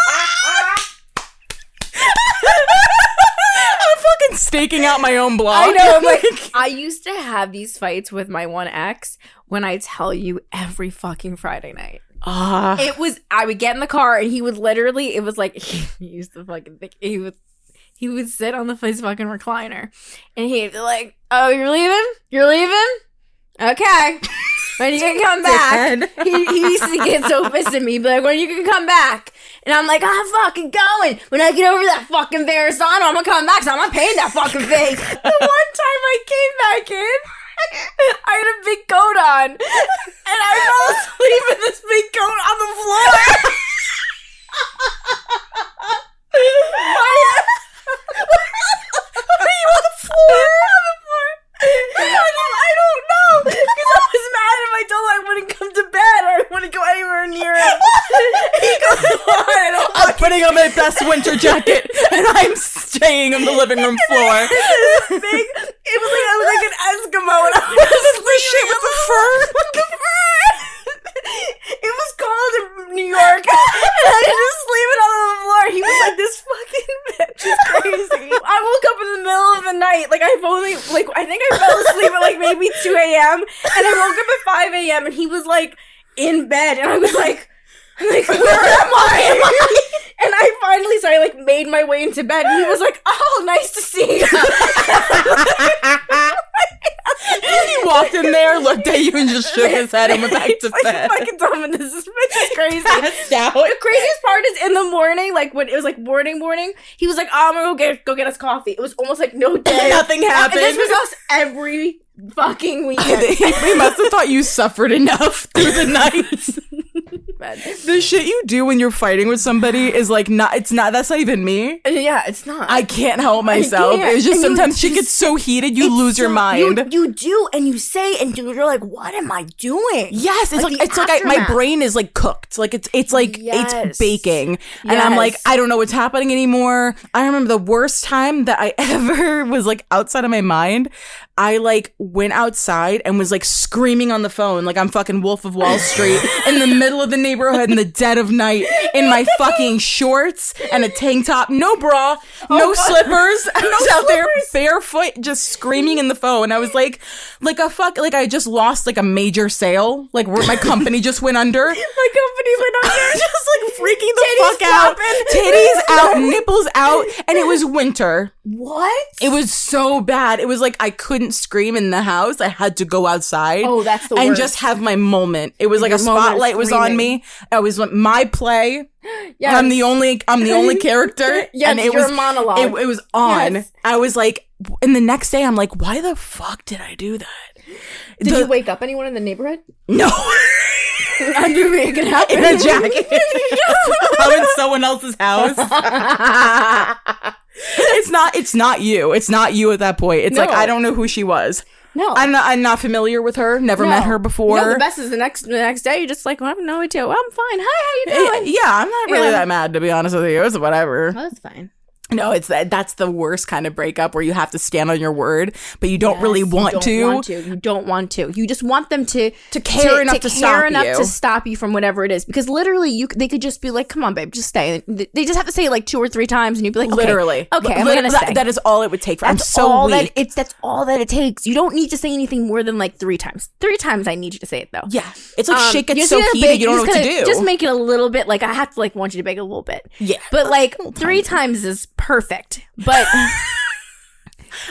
i'm fucking staking out my own block I know. I'm like, <laughs> I used to have these fights with my one ex when I tell you every fucking Friday night. Ah, It was I would get in the car and he would literally it was like <laughs> he used to fucking think he would he would sit on the his fucking recliner and he'd be like, Oh, you're leaving? You're leaving? Okay. When you can come <laughs> back. He, he used to get so pissed at me, be like, when you can come back. And I'm like, I'm fucking going. When I get over that fucking Verrazano, I'm gonna come back, so I'm gonna pay that fucking fee. <laughs> the one time I came back in, <laughs> I had a big coat on, and I fell asleep with this big coat on the floor. <laughs> Are you on the floor? On the floor. I don't, I don't know because I was mad if I told him I wouldn't come to bed or I wouldn't go anywhere near him. he goes, "Why? I don't i'm putting on my best winter jacket and i'm staying on the living room floor big. It was like I was like an Eskimo and I was the shit with the fur. With the fur. It was cold in New York, and I was just sleeping on the floor. He was like, "This fucking bitch is crazy." I woke up in the middle of the night, like I've only like I think I fell asleep at like maybe two a.m. and I woke up at five a.m. and he was like in bed, and I was <laughs> like. I'm like, <laughs> where am I? <laughs> and I finally, so I like made my way into bed, and he was like, "Oh, nice to see you." he walked in there looked at you and just shook his head and went back to like, bed Fucking this is, is crazy. The craziest part is in the morning, like when it was like morning, morning. He was like, oh, "I'm gonna go get go get us coffee." It was almost like no day, Nothing And happened. this was us every fucking weekend. we must have thought you suffered enough through the <laughs> night. The shit you do when you're fighting with somebody is like not it's not that's not even me yeah, it's not. i can't help myself can't. it's just And sometimes shit just- gets so heated you lose your mind You, you do, and you say, and you're like, "What am I doing?" Yes, it's Like like, it's like I, my brain is like cooked. Like it's it's like Yes. it's baking, and I'm like I don't know what's happening anymore. I remember the worst time that I <laughs> ever was like outside of my mind. I like went outside and was like screaming on the phone like I'm fucking Wolf of Wall Street <laughs> in the middle of the neighborhood in the dead of night in my fucking shorts and a tank top, no bra, no oh, slippers. <laughs> I was out there barefoot just screaming in the phone. I was like like a fuck like I just lost like a major sale, like my company just went under. <laughs> My company <laughs> went under. just like freaking the Titties fuck out. Titties out, nipples out, and it was winter. What? It was so bad. It was like I couldn't scream in the house. I had to go outside. Oh, that's the and worst. just have my moment. It was like Your a spotlight was on me. I was my play. <gasps> Yes. I'm the only I'm the only <laughs> character. Yes, and it your was monologue. It, it was on. Yes. I was like, and the next day I'm like, why the fuck did I do that? Did The- you wake up anyone in the neighborhood? No. <laughs> I knew it happen. in a jacket. I'm <laughs> <laughs> oh, in someone else's house. it's not. It's not you. It's not you at that point. It's like I don't know who she was. no, I'm not. I'm not familiar with her. Never met her before. No, the best is the next the next day. You're just like, well, I have no idea. Well, I'm fine. Hi, how you doing? yeah, I'm not really Yeah. that mad to be honest with you. It's whatever. Oh, that's fine. No, it's that. That's the worst kind of breakup where you have to stand on your word, but you don't really Yes, you want don't to. want to. You don't want to. You just want them to To care enough to care stop enough you. to stop you from whatever it is. Because literally, you they could just be like, "Come on, babe, just stay." They just have to say it like two or three times, and you'd be like, okay, Literally. okay, I'm gonna that- stay." that is all it would take. For, I'm That's so all weak. that it's that's all that it takes. You don't need to say anything more than like three times. Three times, I need you to say it though. yeah, it's like Um, shit gets so heated, bake- you don't know what to do. Just make it a little bit like I have to like want you to bake a little bit. Yeah. But like three times is perfect. But <laughs>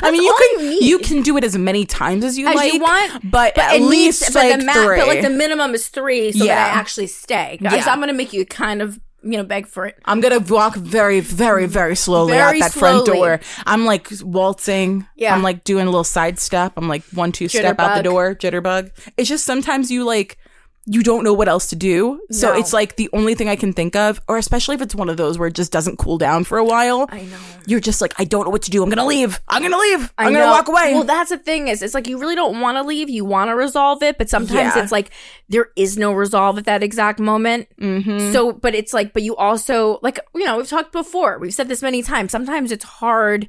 I mean, you can you you, can do it as many times as you As like, you want, but, at it needs- least but like the ma- three. but like the minimum is three, so Yeah. that I actually stay. Yeah. I'm gonna make you kind of you know beg for it. I'm gonna walk very, very, very slowly Very out that front door. I'm like waltzing. Yeah. I'm like doing a little side step. I'm like one, two step out the door, jitterbug. It's just sometimes you like you don't know what else to do. So No. it's like the only thing I can think of, or especially if it's one of those where it just doesn't cool down for a while. I know. You're just like, I don't know what to do. I'm gonna leave. I'm gonna leave. I'm gonna walk away. Well, that's the thing is, it's like you really don't want to leave. You want to resolve it, but sometimes Yeah. it's like there is no resolve at that exact moment. mm-hmm. So, but it's like, but you also like you know we've talked before. We've said this many times. Sometimes it's hard.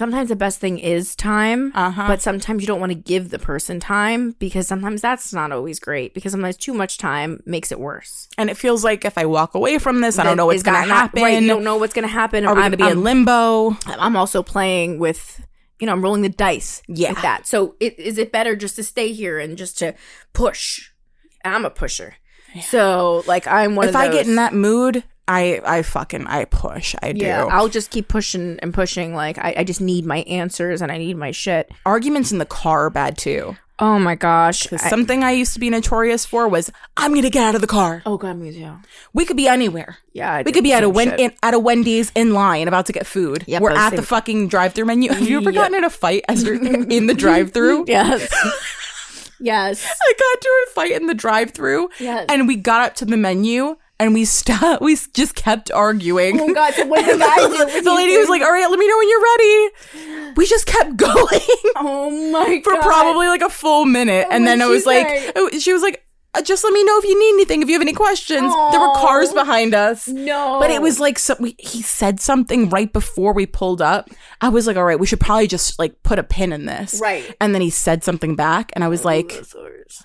Sometimes the best thing is time, Uh-huh. but sometimes you don't want to give the person time because sometimes that's not always great because sometimes too much time makes it worse. and it feels like if I walk away from this, I don't know what's gonna happen. Right, you don't know what's gonna happen. Are we I'm- gonna be I'm- in limbo? I'm also playing with, you know, I'm rolling the dice Yeah. with that. So it, is it better just to stay here and just to push? I'm a pusher. So like I'm one If I get in that mood, I I fucking I push. I do. yeah, I'll just keep pushing and pushing. Like I, I just need my answers and I need my shit. Arguments in the car are bad too. Oh my gosh. I- something I used to be notorious for was I'm gonna get out of the car. oh god, me too. We could be anywhere. Yeah, I We could be at a Wen- in, at a Wendy's in line about to get food. Yep, We're at the fucking drive-through menu. Have you ever Yep. gotten in a fight as you're in the <laughs> drive-through? Yes. <laughs> yes. I got to a fight in the drive-through, Yes. and we got up to the menu. And we stopped. We just kept arguing. Oh god, so what did <laughs> I do? the lady was like, "All right, let me know when you're ready." We just kept <laughs> going. <gasps> "Oh my for god." probably like a full minute. and then I was like, oh, she was like, uh, just let me know if you need anything, if you have any questions. There were cars behind us. No. But it was like, so we, he said something right before we pulled up. I was like, all right, we should probably just like put a pin in this. Right. And then he said something back, and I was like,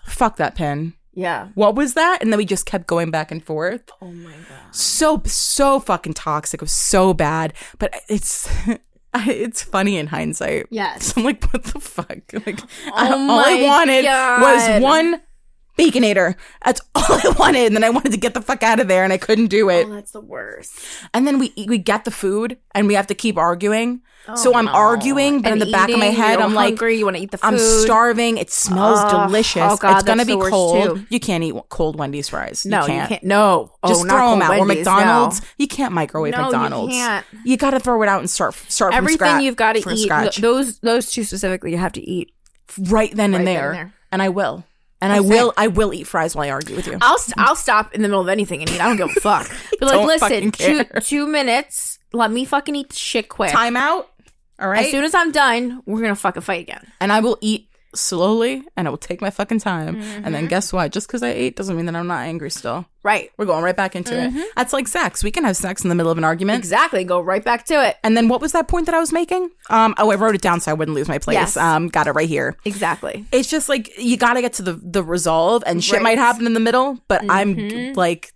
fuck that pin. Yeah. What was that? And then we just kept going back and forth. Oh my god. So, so fucking toxic. It was so bad. But it's. <laughs> It's funny in hindsight. Yes. So I'm like, what the fuck? <laughs> Like, oh I- Oh all I wanted God. was one baconator. That's <laughs> all I wanted. And then I wanted to get the fuck out of there and I couldn't do it. Oh, that's the worst. And then we we get the food and we have to keep arguing. So Oh, I'm no. arguing, but And in the back of my head, I'm like, hungry, you want to eat the food. I'm starving. It smells Ugh. delicious. Oh, God, it's gonna be cold. too. You can't eat cold Wendy's fries. No, you can't. No, oh, Just oh, throw them out. cold Or McDonald's, no. you can't microwave No, you McDonald's. can't. You got to throw it out and start start from Everything you've got to eat. scratch. Those those two specifically, you have to eat. right then Right and there. and there. and I will, and I Same. will, I will eat fries while I argue with you. I'll st- I'll stop in the middle of anything and eat. I don't give a fuck. <laughs> But like, Don't listen, two two minutes. Let me fucking eat the shit quick. Time out. All right, As soon as I'm done, we're gonna fucking fight again. and I will eat slowly, and I will take my fucking time. And Mm-hmm. then guess what? Just because I ate doesn't mean that I'm not angry. Still, Right. we're going right back into Mm-hmm. it. That's like sex. We can have sex in the middle of an argument. Exactly. Go right back to it. And then what was that point that I was making? Um, oh, I wrote it down so I wouldn't lose my place. Yes. Um, got it right here. Exactly. It's just like you got to get to the the resolve, and shit Right. might happen in the middle. But I'm like,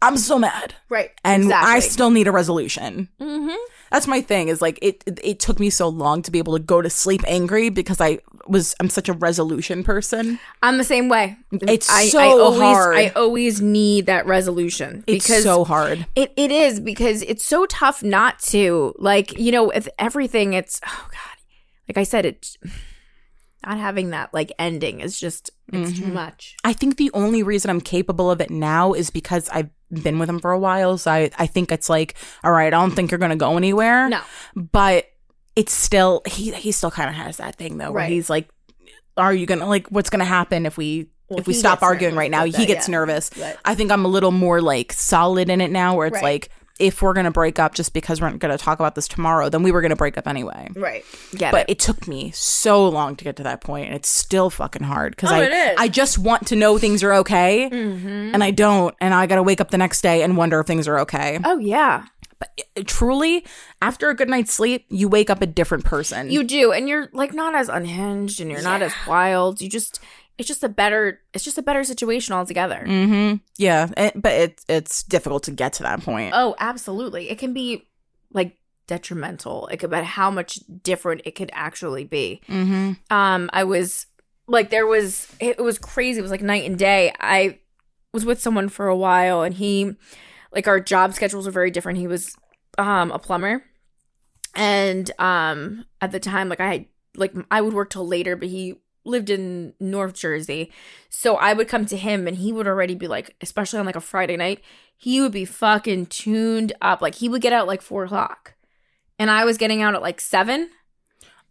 I'm so mad. Right. and I still need a resolution. Mhm. That's my thing. Is like it, it. It took me so long to be able to go to sleep angry because I was. I'm such a resolution person. I'm the same way. It's I, so I always, hard. I always need that resolution It's because so hard. It it is because it's so tough not to. Like, you know, with everything it's oh god. Like I said it <sighs> not having that like ending is just it's Mm-hmm. too much. I think the only reason I'm capable of it now is because I've been with him for a while. So I, I think it's like, all right, I don't think you're gonna go anywhere. No. but it's still he he still kind of has that thing though, where Right. he's like, are you gonna like what's gonna happen if we Well, if we stop arguing right now? with He that, gets yeah. nervous. Right. I think I'm a little more like solid in it now, where it's Right. like if we're gonna break up just because we're not gonna talk about this tomorrow, then we were gonna break up anyway. Right. Get But it. it took me so long to get to that point, and it's still fucking hard because Oh, I it. I just want to know things are okay, Mm-hmm. and I don't, and I got to wake up the next day and wonder if things are okay. Oh yeah. But truly, after a good night's sleep, you wake up a different person. You do. And you're like not as unhinged and you're not as wild. You just it's just a better it's just a better situation altogether. mm-hmm. Yeah, it, but it's it's difficult to get to that point. Oh, absolutely. It can be like detrimental. It could about how much different it could actually be. mm-hmm. Um, I was like there was it was crazy. It was like night and day. I was with someone for a while and he like our job schedules were very different. He was um a plumber and um at the time like i like i would work till later but he lived in north jersey so i would come to him and he would already be like especially on like a friday night he would be fucking tuned up like he would get out like four o'clock and i was getting out at like seven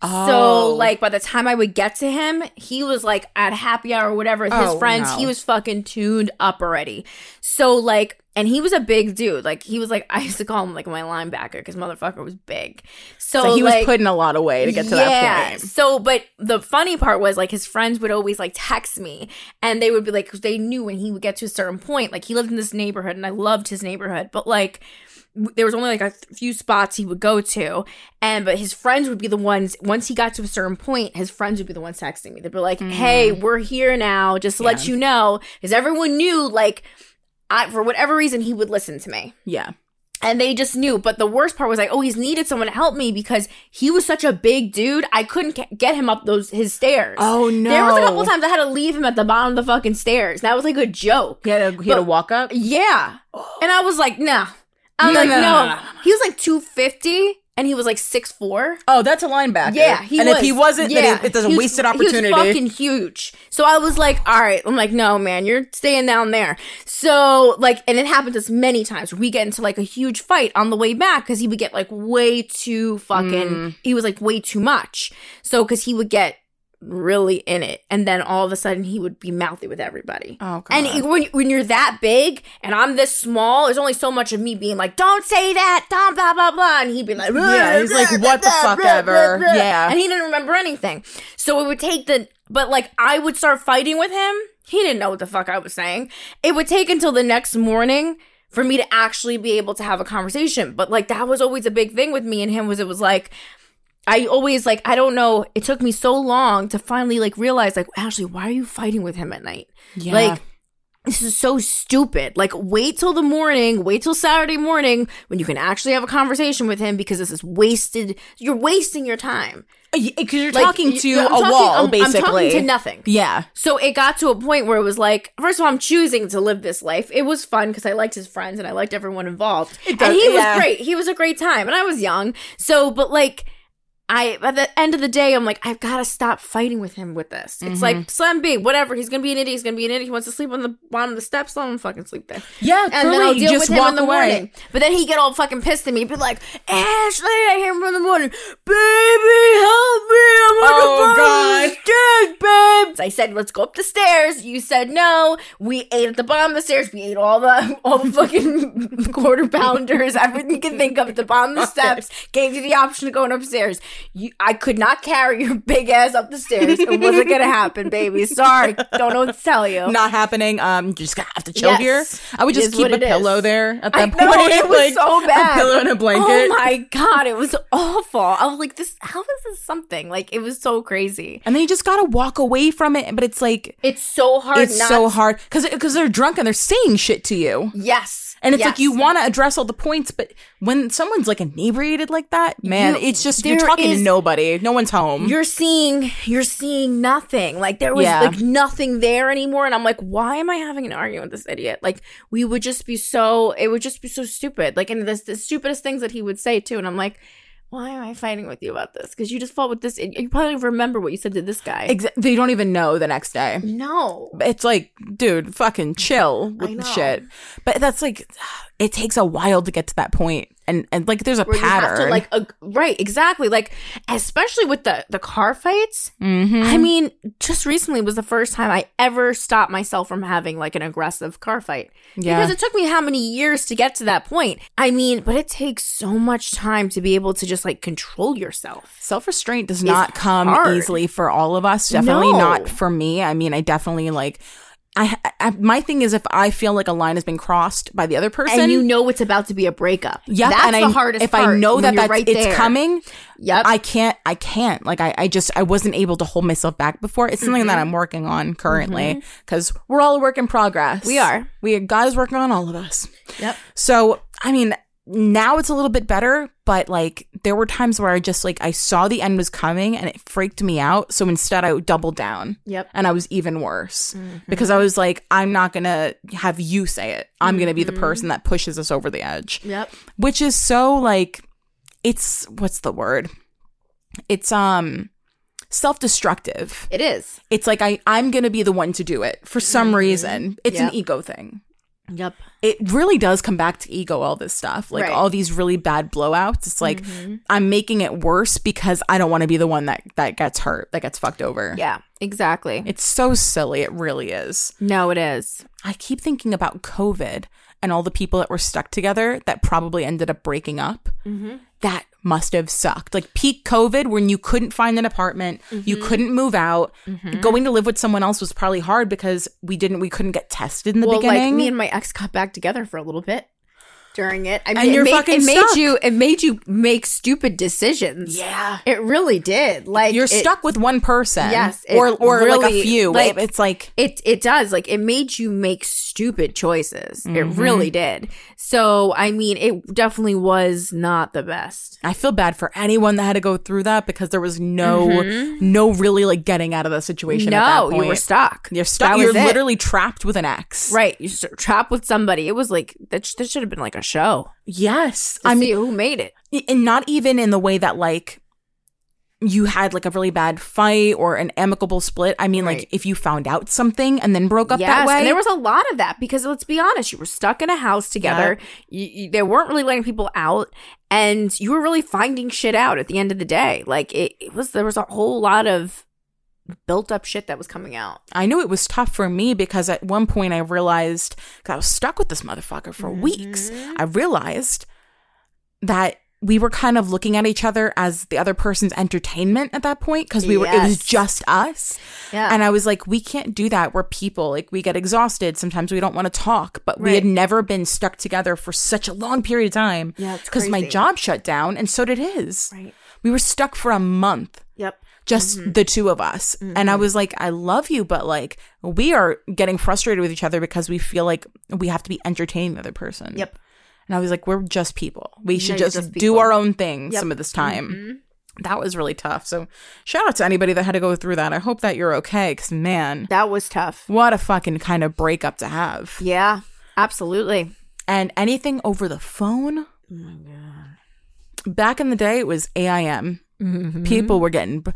Oh. so like by the time I would get to him, he was like at happy hour or whatever his Oh, friends. no. He was fucking tuned up already. So like and he was a big dude. Like he was like <laughs> I used to call him like my linebacker because motherfucker was big. So, so he was like, putting a lot of weight to get to that point. So, but the funny part was like his friends would always like text me and they would be like, because they knew when he would get to a certain point, like he lived in this neighborhood and I loved his neighborhood, but like there was only like a few spots he would go to. And, but his friends would be the ones, once he got to a certain point, his friends would be the ones texting me. They'd be like, hey, we're here now, just to let Mm. You know. Because everyone knew, like, I, for whatever reason, he would listen to me Yeah. and they just knew. But the worst part was like, oh, he's needed someone to help me because he was such a big dude. I couldn't ca- get him up those his stairs. Oh no. There was a couple times I had to leave him at the bottom of the fucking stairs. That was like a joke. He had to, he had to walk up. Yeah, and I was like, nah. I'm No, like, no, no. no, no, no, no. He was like 250, and he was like six four. Oh, that's a linebacker. Yeah, he and was. if he wasn't, yeah. then it, it's a was- wasted He was fucking huge. So I was like, all right. I'm like, no, man, you're staying down there. So like, and it happened to us many times. We get into like a huge fight on the way back because he would get like way too fucking. Mm. He was like way too much. So because he would get really in it, and then all of a sudden he would be mouthy with everybody. oh god. And when, when you're that big and I'm this small, there's only so much of me being like, don't say that, don't blah, blah, blah. And he'd be like, Yeah, he's like, what the fuck ever. Yeah. And he didn't remember anything. So it would take the, but like I would start fighting with him. He didn't know what the fuck I was saying. It would take until the next morning for me to actually be able to have a conversation. But like that was always a big thing with me and him was it was like, I always like I don't know. It took me so long to finally like realize like Ashley, why are you fighting with him at night? yeah. Like, this is so stupid. Like, wait till the morning, wait till Saturday morning when you can actually have a conversation with him because this is wasted. You're wasting your time. Uh, because uh, you're Like, talking to I'm a talking- wall, I'm- basically. I'm talking to nothing. yeah. So it got to a point where it was like, first of all, I'm choosing to live this life. It was fun because I liked his friends and I liked everyone involved. It does- and he was great. He was a great time. And I was young. So, but like, I at the end of the day, I'm like, I've got to stop fighting with him with this. It's Mhm. like Slam B, whatever. He's gonna be an idiot. He's gonna be an idiot. He wants to sleep on the bottom of the steps. Let him fucking sleep there. Yeah, And truly, then I'll deal just with him in the away. morning. But then he get all fucking pissed at me, be like, Ashley, I hear him in the morning, baby, help me, I'm on Oh, the bottom of God. the stairs, babe. I said, let's go up the stairs. You said no. We ate at the bottom of the stairs. We ate all the <laughs> all the fucking <laughs> quarter pounders, everything you can think of at the bottom of the <laughs> steps. Gave you the option of going upstairs. You, I could not carry your big ass up the stairs. It wasn't gonna happen, baby. <laughs> Sorry, don't know what to tell you. Not happening. Um, you just gonna have to chill Yes. here. I would just keep a it is. pillow there at I that know, point. it was <laughs> like, so bad. A pillow and a blanket. Oh my god, it was awful. I was like, this. How is this something? Like, it was so crazy. and then you just gotta walk away from it. But it's like It's so hard. it's not so hard because because they're drunk and they're saying shit to you. Yes, And it's like you want to address all the points, but when someone's like inebriated like that, man, You- it's just you're talking is- to nobody. No one's home. You're seeing, you're seeing nothing. Like there was Yeah. like nothing there anymore, and I'm like, why am I having an argument with this idiot? Like we would just be so, it would just be so stupid. Like and this the stupidest things that he would say too, and I'm like, why am I fighting with you about this? Because you just fought with this. You probably remember what you said to this guy. Exa- they don't even know the next day. no, It's like, dude, fucking chill with the shit. But that's like, <sighs> it takes a while to get to that point, and and like there's a where pattern. you have to like ag- right exactly like especially with the the car fights Mhm. i mean just recently was the first time i ever stopped myself from having like an aggressive car fight yeah, because it took me how many years to get to that point i mean but it takes so much time to be able to just like control yourself self restraint does not come hard. easily for all of us. Definitely No. not for me. I mean, I definitely like. I, I my thing is if I feel like a line has been crossed by the other person, and you know it's about to be a breakup Yeah, that's and the I, hardest If I know that that's right it's there. coming, yep I can't. I can't. Like I, I just I wasn't able to hold myself back before. It's something that I'm working on currently because we're all a work in progress. Mm-hmm. We are. We God is working on all of us. yep So I mean, now it's a little bit better, but like there were times where I just like I saw the end was coming and it freaked me out. So instead, I doubled down yep and I was even worse Mm-hmm. because I was like, I'm not gonna have you say it. I'm gonna be Mm-hmm. the person that pushes us over the edge yep which is so like it's what's the word? It's um self-destructive. It is. It's like I I'm going to be the one to do it for some reason. It's Yep. an ego thing. Yep. It really does come back to ego all this stuff. Like Right. all these really bad blowouts. It's like mm-hmm. I'm making it worse because I don't want to be the one that that gets hurt, that gets fucked over. Yeah. Exactly. It's so silly. It really is. no, it is. I keep thinking about COVID and all the people that were stuck together that probably ended up breaking up. Mm-hmm. That must have sucked. Like peak COVID, when you couldn't find an apartment, you mm-hmm. couldn't move out. Mm-hmm. Going to live with someone else was probably hard because we didn't, we couldn't get tested in the well, beginning. like me and my ex got back together for a little bit during it. I mean, And you're it made, fucking it made stuck. you it made you make stupid decisions. yeah. It really did. Like You're it- stuck with one person. Yes, it or or like a few. like- it's like It it does. Like it made you make stupid choices. It Mm-hmm. really did. So I mean, it definitely was not the best. I feel bad for anyone that had to go through that because there was no no really like getting out of the situation. at that Mm-hmm. No, you were stuck. You're stuck. You're it. literally trapped with an ex. right. You're trapped with somebody. It was like that. sh- That should have been like a show. Yes. I mean, who made it? and not even in the way that like you had like a really bad fight or an amicable split. I mean, Right. like if you found out something and then broke up yes, that way. and there was a lot of that because let's be honest, you were stuck in a house together. You, you, they weren't really letting people out, and you were really finding shit out at the end of the day. Like it, it was, there was a whole lot of built up shit that was coming out. I knew it was tough for me because at one point I realized 'cause I was stuck with this motherfucker for weeks. Mm-hmm. I realized that we were kind of looking at each other as the other person's entertainment at that point because we were it was just us. Yeah, And I was like, we can't do that. We're people. Like, we get exhausted. Sometimes we don't want to talk, but we had never been stuck together for such a long period of time. Yeah, Because my job shut down and so did his. right. We were stuck for a month, Yep. Just Mm-hmm. the two of us. And I was like, I love you, but like, we are getting frustrated with each other because we feel like we have to be entertaining the other person. Yep. And I was like, we're just people. We should you're just, just do our own thing Yep. Mm-hmm. some of this time. That was really tough. So, shout out to anybody that had to go through that. I hope that you're okay because, man, That was tough. what a fucking kind of breakup to have. Yeah, absolutely. And anything over the phone. Oh my god. Back in the day, it was AIM. Mm-hmm. People were getting b-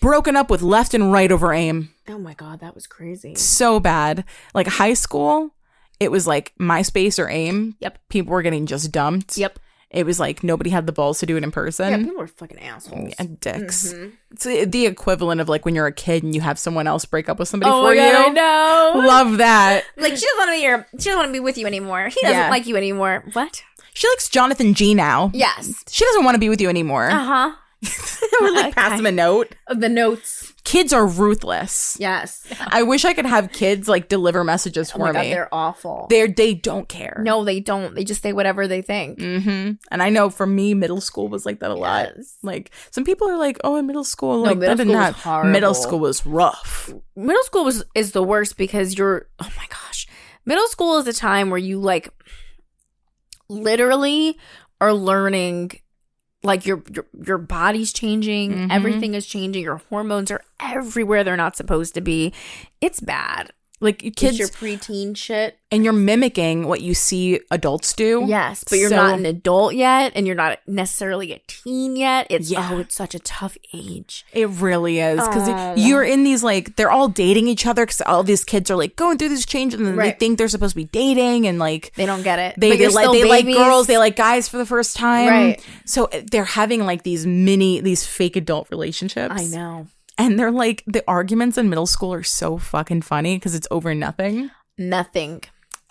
broken up with left and right over AIM. Oh my god, that was crazy. So bad. Like high school, it was like MySpace or AIM. Yep. People were getting just dumped. Yep. It was like nobody had the balls to do it in person. Yeah, people were fucking assholes. and dicks. Mm-hmm. It's the- equivalent of like when you're a kid and you have someone else break up with somebody Oh for god, I know. Love that. Like she doesn't want to be your. She doesn't want to be with you anymore. He doesn't Yeah. like you anymore. What? She likes Jonathan G now. Yes. She doesn't want to be with you anymore. Uh huh. <laughs> We're like pass okay. him a note. The notes. Kids are ruthless. Yes. I wish I could have kids like deliver messages Oh for god, me. they're awful. They're they don't care. no, they don't. They just say whatever they think. Mm-hmm. And I know for me, middle school was like that a lot. Yes. Like some people are like, "Oh, in middle school, No, like middle that school was horrible. middle school was rough." Middle school was is the worst because you're. Oh my gosh, middle school is a time where you like literally are learning. Like your your your body's changing, Mhm. everything is changing. Your hormones are everywhere they're not supposed to be. It's bad. Like Kids, kids, your preteen shit. and you're mimicking what you see adults do. Yes, but you're So- not an adult yet, and you're not necessarily a teen yet. It's Yeah. oh, it's such a tough age. It really is because Oh. you're in these like they're all dating each other because all these kids are like going through this change and then Right. they think they're supposed to be dating and like They don't get it. they But they, like still they like girls they like guys for the first time Right. so uh, they're having like these mini these fake adult relationships I know and they're like the arguments in middle school are so fucking funny because it's over nothing nothing.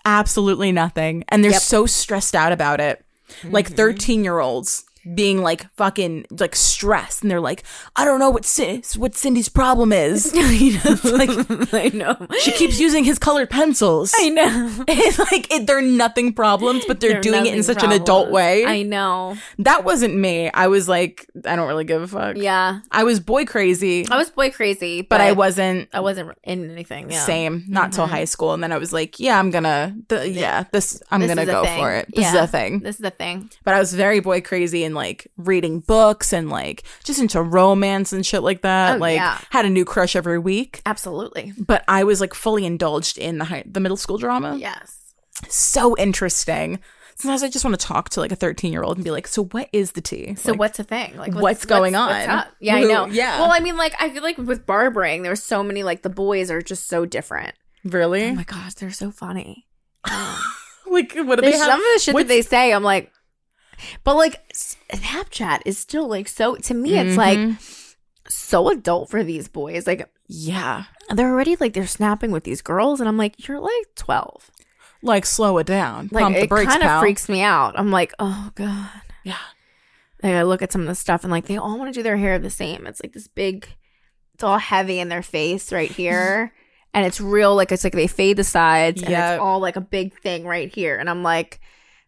absolutely nothing and they're Yep. so stressed out about it like Mm-hmm. 13 year olds being like fucking like stressed. And they're like i don't know what Cin- what cindy's problem is. <laughs> You <laughs> It's like <laughs> I know. she keeps using his colored pencils. I know. it's like it, they're nothing problems but they're, They're doing it in such an adult way. I know. that wasn't me. I was like i don't really give a fuck. Yeah, i was boy crazy. I was boy crazy, but, but i wasn't I wasn't in anything. Yeah. same. Not till mm-hmm. high school. And then i was like yeah i'm gonna the, yeah this i'm This gonna go for it. This is Yeah. a thing. This is the thing. but i was very boy crazy and like reading books and like just into romance and shit like that Oh, like yeah. had a new crush every week Absolutely. but i was like fully indulged in the high, the middle school drama Yes. so interesting Sometimes I just want to talk to like a 13 year old and be like, "So what is the tea? So Like, what's the thing? Like what's going what's on? up? Yeah, I know. yeah. Well, I mean, like I feel like with barbering, there's so many like the boys are just so different. really? Oh my gosh, they're so funny. <laughs> Um, like what do There's they have? some of the shit that they say, I'm like, but like Snapchat is still like so. To me, it's like Mhm. so adult for these boys. Like yeah, they're already like they're snapping with these girls, and I'm like, you're like 12. like slow it down, Like pump the it brakes, kind of pal. freaks me out. I'm like, oh god. Yeah, Like I look at some of the stuff and like they all want to do their hair the same. It's like this big, it's all heavy in their face right <laughs> here, and it's real. Like it's like they fade the sides, and Yeah. it's all like a big thing right here. And I'm like,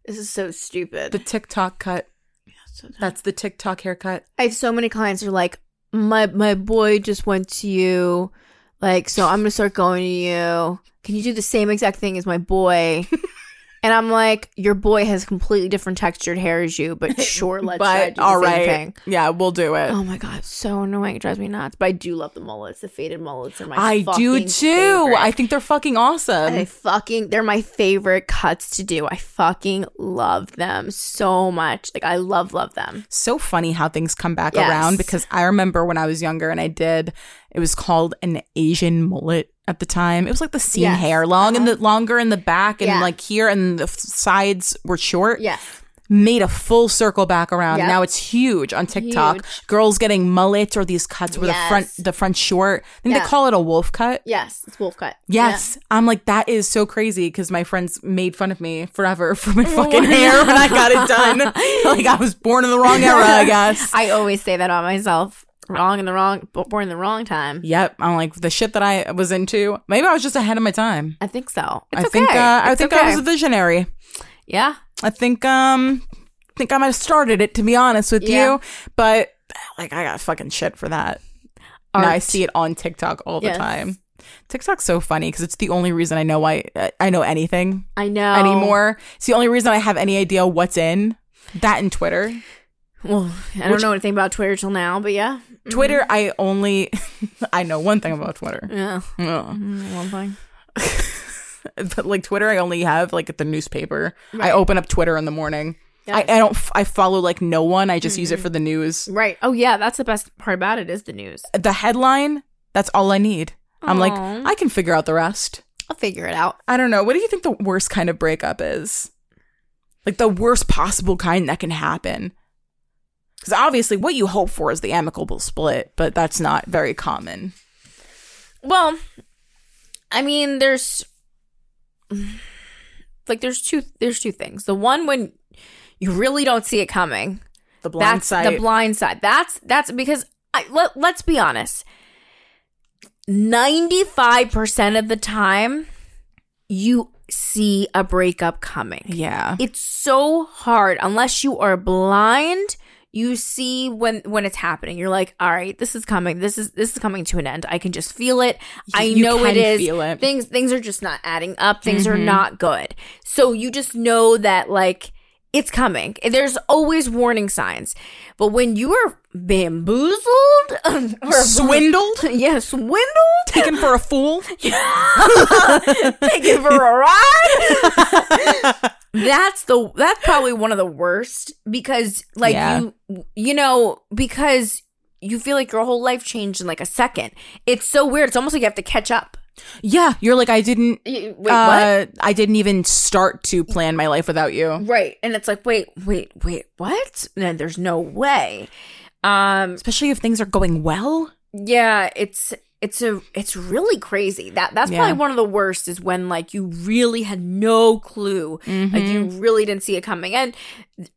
this is so stupid. the TikTok cut. Yeah, so That's the TikTok haircut. I have so many clients who are like, my my boy just went to you, like so I'm gonna start going to you. Can you do the same exact thing as my boy? <laughs> and I'm like, your boy has completely different textured hair as you, but <laughs> sure, let's but all same thing. yeah, we'll do it. Oh my god, so annoying. It drives me nuts. But I do love the mullets. The faded mullets are my I do too. favorite. I think they're fucking awesome. I fucking they're my favorite cuts to do. I fucking love them so much. Like I love love them. so funny how things come back Yes. around because I remember when I was younger and I did it was called an Asian mullet at the time. It was like the seam Yes. hair, long and the uh-huh. longer in the back and Yeah. like here and the f- sides were short. Yes. Made a full circle back around. Yep. Now it's huge on TikTok. Huge. Girls getting mullets or these cuts where the front the front short. I think Yeah. they call it a wolf cut. Yes. It's wolf cut. Yes, I'm like that is so crazy because my friends made fun of me forever <laughs> for my <laughs> fucking hair when I got it done. <laughs> like I was born in the wrong era, I guess. I always say that on myself. Wrong in the wrong, born in the wrong time. Yep, I'm like the shit that I was into. Maybe I was just ahead of my time. I think so. It's I okay. think uh, I think okay. I was a visionary. yeah. I think um I think I might have started it to be honest with Yeah. you, but like I got fucking shit for that. And I see it on TikTok all the Yes. time. TikTok's so funny because it's the only reason I know why I know anything I know anymore. It's the only reason I have any idea what's in. That and Twitter. Well, I don't know anything about Twitter till now, but yeah. Twitter, I only <laughs> I know one thing about Twitter. Yeah. Ugh. Mm, One thing. <laughs> but like Twitter, I only have like at the newspaper. I open up Twitter in the morning. I, I don't. f- I follow like no one. I just use it for the news. Right. Oh yeah, that's the best part about it is the news. The headline. That's all I need. I'm like, I can figure out the rest. I'll figure it out. I don't know. What do you think the worst kind of breakup is? Like the worst possible kind that can happen. Because obviously, what you hope for is the amicable split, but that's not very common. Well, I mean, there's like there's two there's two things. The one when you really don't see it coming. The blind that's side. the blind side. That's that's because I, let, let's be honest. 95% of the time you see a breakup coming. yeah. It's so hard unless you are blind. You see when when it's happening. You're like, all right, this is coming. This is this is coming to an end. I can just feel it. I You know can it is. it. Things things are just not adding up. Things are Mhm. not good. So you just know that like it's coming. There's always warning signs. But when you are bamboozled <laughs> or Swindled? <laughs> yeah, swindled, Taken for a fool? <laughs> taken for a ride. that's the that's probably one of the worst because like Yeah. you you know because you feel like your whole life changed in like a second. It's so weird. It's almost like you have to catch up. Yeah. You're like, I didn't. Wait, what? uh, I didn't even start to plan my life without you. Right. And it's like, wait, wait, wait, what? And there's no way. Um Especially if things are going well. yeah, it's it's a it's really crazy. That that's Yeah. probably one of the worst is when like you really had no clue. Like you Mm-hmm. really didn't see it coming. And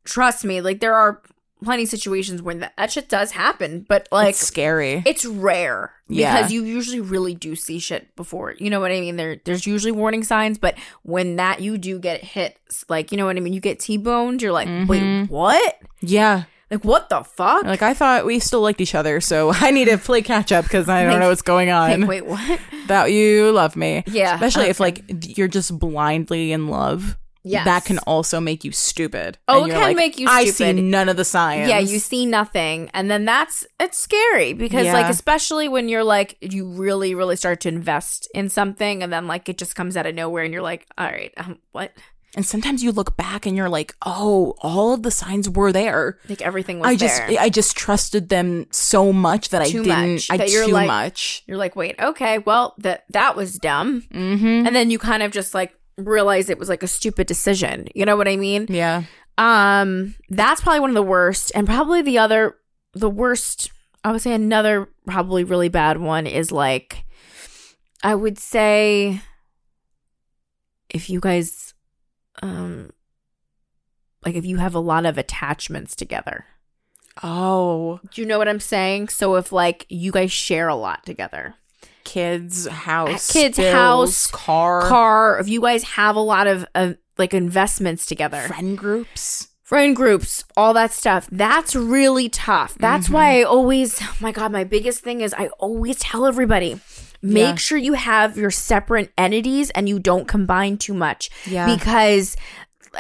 trust me, like there are plenty of situations when that, that shit does happen, but like it's scary. it's rare Yeah. because you usually really do see shit before. You know what I mean? There there's usually warning signs, but when that you do get hit, like you know what I mean, you get T-boned, you're like, Mm-hmm. "Wait, what? yeah. Like what the fuck?" Like I thought we still liked each other, so <laughs> I need to play catch up because I don't Like- know what's going on. Like, wait, what? <laughs> That you love me. Yeah. Especially if like you're just blindly in love. Yes. That can also make you stupid. Oh, And it can like, make you I see none of the signs. Yeah, you see nothing, and then that's it's scary because Yeah. like especially when you're like you really really start to invest in something, and then like it just comes out of nowhere, and you're like, all right, um, what? And sometimes you look back and you're like, oh, all of the signs were there. Like everything was I just there. I just trusted them so much that Too I didn't much, I that you're too like- much. You're like, wait, okay, well, that that was dumb. Mm-hmm. And then you kind of just like realize it was like a stupid decision. You know what I mean? Yeah. Um, that's probably one of the worst. And probably the other the worst, I would say another probably really bad one is like I would say if you guys um like if you have a lot of attachments together. Oh, Do you know what I'm saying? So if like you guys share a lot together. Kids, house, Kids, bills, house, car, car, if you guys have a lot of uh, like investments together, friend groups. friend groups, all that stuff, that's really tough. That's Mm-hmm. why I always, oh my God, my biggest thing is I always tell everybody make Yeah. sure you have your separate entities and you don't combine too much. Yeah. Because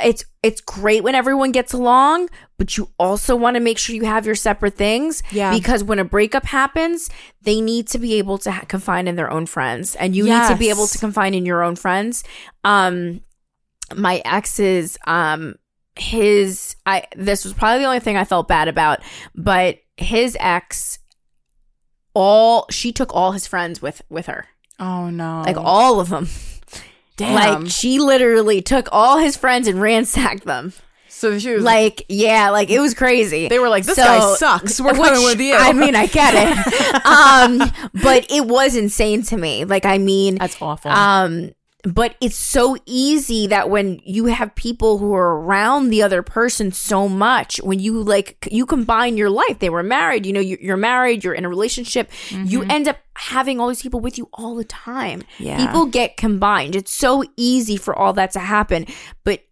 it's it's great when everyone gets along, but you also want to make sure you have your separate things. Yeah. Because when a breakup happens, they need to be able to ha- confine in their own friends, and you need to be able to confine in your own friends. Um, my ex's, um, his, I this was probably the only thing I felt bad about, but his ex, all she took all his friends with with her, Oh no. like all of them. Damn. Like she literally took all his friends and ransacked them. so she was like yeah, like it was crazy. they were like, this So- guy sucks. We're which, coming with you. I mean, I get it. <laughs> um, but it was insane to me. Like I mean, that's awful. um, but it's so easy that when you have people who are around the other person so much, when you like you combine your life, they were married, you know, you- you're married, you're in a relationship, you mm-hmm. end up having all these people with you all the time. Yeah. People get combined. It's so easy for all that to happen. But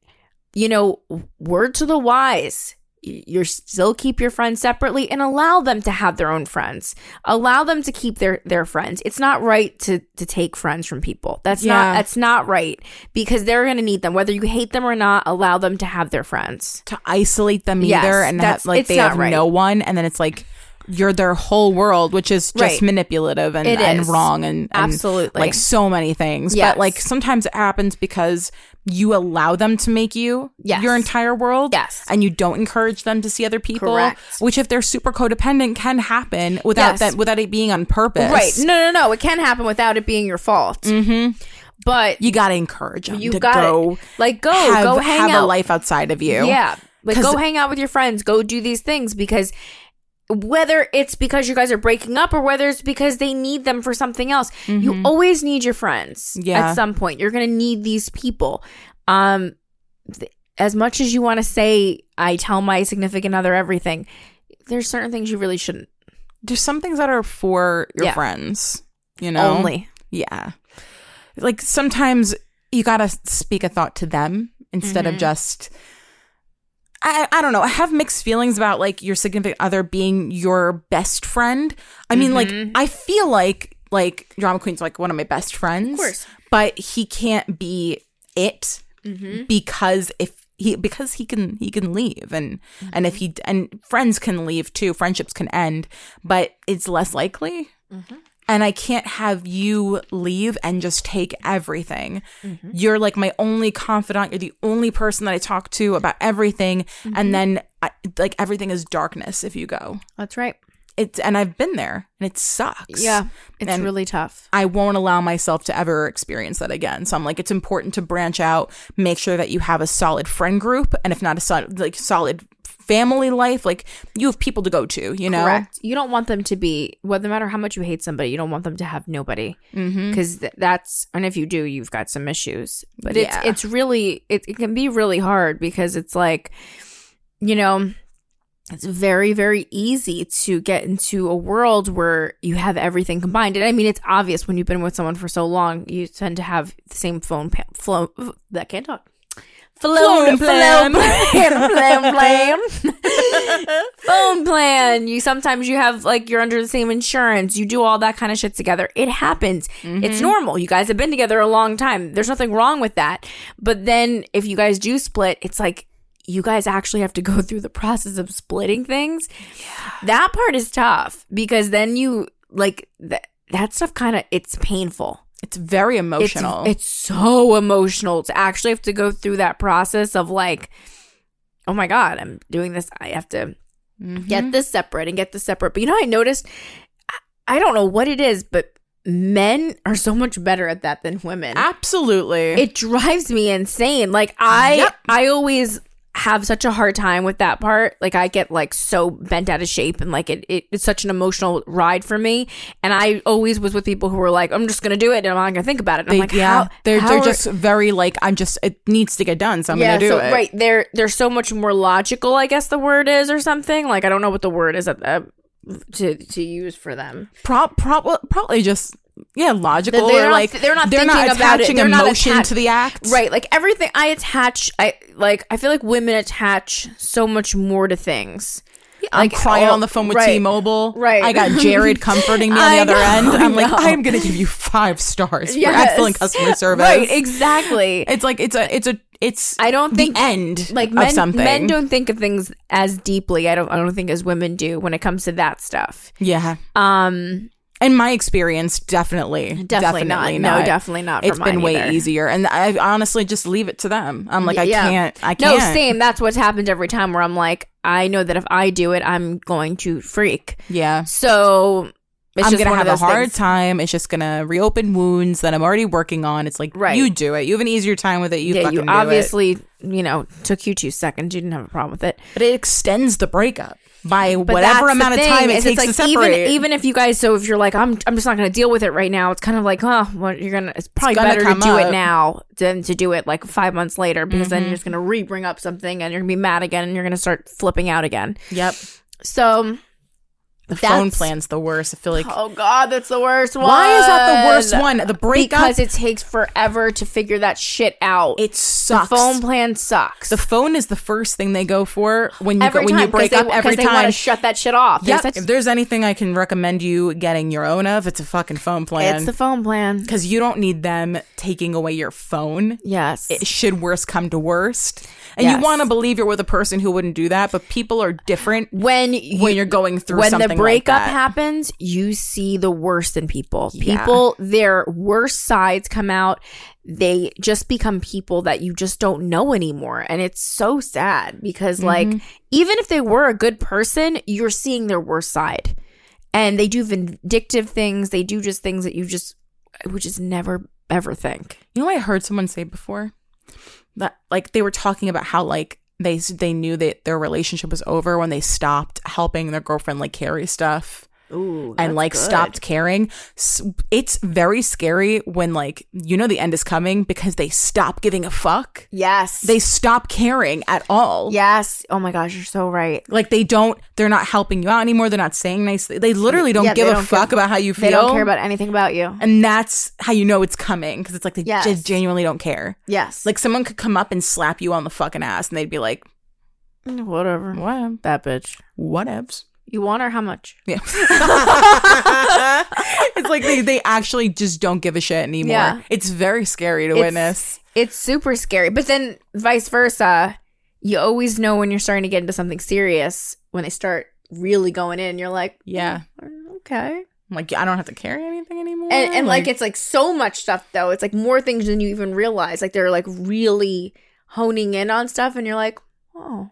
you know, word to the wise. You're still keep your friends separately and allow them to have their own friends. Allow them to keep their their friends. It's not right to to take friends from people. That's Yeah. not that's not right because they're going to need them whether you hate them or not. Allow them to have their friends. to isolate them Yes, either and that's- like they have right. no one and then it's like you're their whole world which is just Right. manipulative and, and wrong and, and Absolutely. like so many things Yes. but like sometimes it happens because you allow them to make you Yes. your entire world Yes. and you don't encourage them to see other people Correct. which if they're super codependent can happen without Yes. that without it being on purpose Right? No, no, no. It can happen without it being your fault. Mm-hmm. But you gotta encourage them you to got go. Like go, have, go hang have out. a life outside of you Yeah. Like go hang out with your friends, go do these things because whether it's because you guys are breaking up or whether it's because they need them for something else, you always need your friends Mm-hmm. Yeah. at some point. You're going to need these people. Um th- as much as you want to say I tell my significant other everything, there's certain things you really shouldn't. there's some things that are for your Yeah. friends you know Only. Yeah. Like sometimes you got to speak a thought to them instead Mm-hmm. of just I, I don't know. I have mixed feelings about like your significant other being your best friend. I mean, like Mm-hmm. I feel like like drama queen's like one of my best friends. Of course. But he can't be it Mm-hmm. because if he because he can he can leave and and if he and friends can leave too friendships can end but it's less likely Mm-hmm. And I can't have you leave and just take everything. Mm-hmm. You're like my only confidant. You're the only person that I talk to about everything, Mm-hmm. and then I, like everything is darkness if you go. That's right. It's and I've been there, and it sucks. Yeah. It's And- really tough. I won't allow myself to ever experience that again. So I'm like, it's important to branch out, make sure that you have a solid friend group, and if not a solid, like solid family life, like you have people to go to. You know, Correct. You don't want them to be, well, no matter how much you hate somebody, you don't want them to have nobody. Mm-hmm. Because th- that's, and if you do, you've got some issues. But Yeah. it's it's really, it, it can be really hard because it's like, you know, it's very, very easy to get into a world where you have everything combined. And I mean, it's obvious when you've been with someone for so long, you tend to have the same phone pa- flow. <laughs> That can't talk. Phone plan. plan, plan, <laughs> plan. <laughs> phone plan. You sometimes you have like you're under the same insurance. You do all that kind of shit together. It happens. It's mm-hmm. normal. You guys have been together a long time. There's nothing wrong with that. But then if you guys do split, it's like you guys actually have to go <laughs> through the process of splitting things. Yeah. That part is tough because then you like that that stuff kind of it's painful. It's very emotional. it's so emotional to actually have to go through that process of like, oh my God, I'm doing this. I have to Mhm. get this separate and get this separate. But you know, I noticed, I- I don't know what it is, but men are so much better at that than women. Absolutely. It drives me insane. Like I, Yep. I always have such a hard time with that part. Like I get like so bent out of shape and like it, it it's such an emotional ride for me. And I always was with people who were like, I'm just gonna do it and I'm not gonna think about it. And they, I'm like, yeah, how, they're how they're just very like I'm just it needs to get done, so I'm yeah, gonna do so it. right. They're they're so much more logical, I guess the word is or something. Like I don't know what the word is at, uh, to to use for them. Pro- pro- probably just yeah, logical They're or not- like they're not they're not thinking about it. attaching They're not emotion to the act. Right, like everything I attach I like I feel like women attach so much more to things. I'm Like, crying all- on the phone with right. T-Mobile. Right. I got Jared comforting me <laughs> on the other know, end. I I'm like, know. I'm gonna give you five stars for excellent customer <laughs> service. Right, exactly. It's like it's a it's a it's I don't the think end like of men, something. men don't think of things as deeply. I don't I don't think as women do when it comes to that stuff. yeah. Um In my experience, definitely, definitely, not. No, definitely not. for It's been way either. easier, and I honestly just leave it to them. I'm like, I Yeah. can't, I can't. same. That's what's happened every time where I'm like, I know that if I do it, I'm going to freak. Yeah, So it's I'm gonna have a hard things. time. It's just gonna reopen wounds that I'm already working on. It's like, Right. you do it. You have an easier time with it. You yeah, you do it. obviously, you know, took you two seconds. You didn't have a problem with it. but it extends the breakup by But whatever amount of time it takes it's to like separate. Even, even if you guys, so if you're like, I'm, I'm just not going to deal with it right now. It's kind of like, oh, what you're gonna. It's probably gonna better to do it now than to do it like five months later because then Mm-hmm. you're just going to re bring up something and you're going to be mad again and you're going to start flipping out again. yep, So, the phone plan's the worst. I feel like oh god, that's the worst one. why is that the worst one? The breakup. Because it takes forever to figure that shit out. it sucks. the phone plan sucks. the phone is the first thing they go for when you every go, when time you break up. they, every 'cause they want time to shut that shit off. Yep. There's If there's anything I can recommend you getting your own of, it's a fucking phone plan. it's the phone plan. Because you don't need them taking away your phone. Yes. It should worst come to worst. And Yes. you want to believe you're with a person who wouldn't do that, but people are different when you, when you're going through when something like breakup that. happens, you see the worst in people. Yeah. People, their worst sides come out. They just become people that you just don't know anymore. And it's so sad because, Mm-hmm. like, even if they were a good person, you're seeing their worst side. And they do vindictive things. They do just things that you just would just never, ever think. You know what I heard someone say before? That like they were talking about how like they they knew that their relationship was over when they stopped helping their girlfriend like carry stuff. Ooh, and like stopped caring. It's very scary when like you know the end is coming because they stop giving a fuck. Yes. They stop caring at all. yes. Oh my gosh, you're so right. Like they don't they're not helping you out anymore. They're not saying nice They literally don't Yeah, give a don't fuck give- about how you feel. They don't care about anything about you. and that's how you know it's coming because it's like they Yes. just genuinely don't care. Yes. Like someone could come up and slap you on the fucking ass and they'd be like, whatever. "What? That bitch. Whatevs." You want her? How much? Yeah. <laughs> <laughs> it's like they, they actually just don't give a shit anymore. Yeah. It's very scary to It's- witness. It's super scary. But then vice versa, you always know when you're starting to get into something serious when they start really going in. You're like, Yeah. Mm, okay. I'm like, I don't have to carry anything anymore. And, and like, it's like so much stuff though. It's like more things than you even realize. Like they're like really honing in on stuff, and you're like, oh,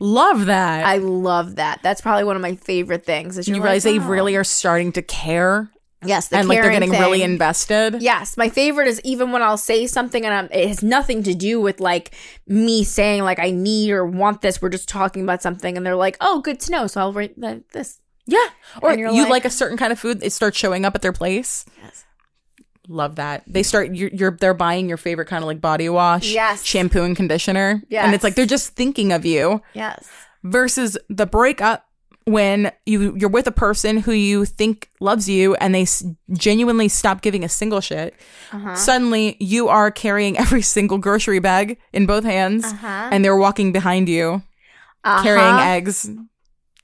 love that. I love that. That's probably one of my favorite things. Is you you're realize like, they oh. really are starting to care yes, and like they're getting really invested. Yes, my favorite is even when I'll say something and I'm, it has nothing to do with like me saying like I need or want this. We're just talking about something, and they're like, "Oh, good to know." So I'll write this. Yeah. Or you like, like- a certain kind of food, it starts showing up at their place. Yes. Love that. They start you're, you're they're buying your favorite kind of like body wash, Yes. shampoo and conditioner. Yeah. And it's like they're just thinking of you. Yes. versus the breakup when you you're with a person who you think loves you and they s- genuinely stop giving a single shit Uh-huh. suddenly you are carrying every single grocery bag in both hands Uh-huh. and they're walking behind you Uh-huh. carrying eggs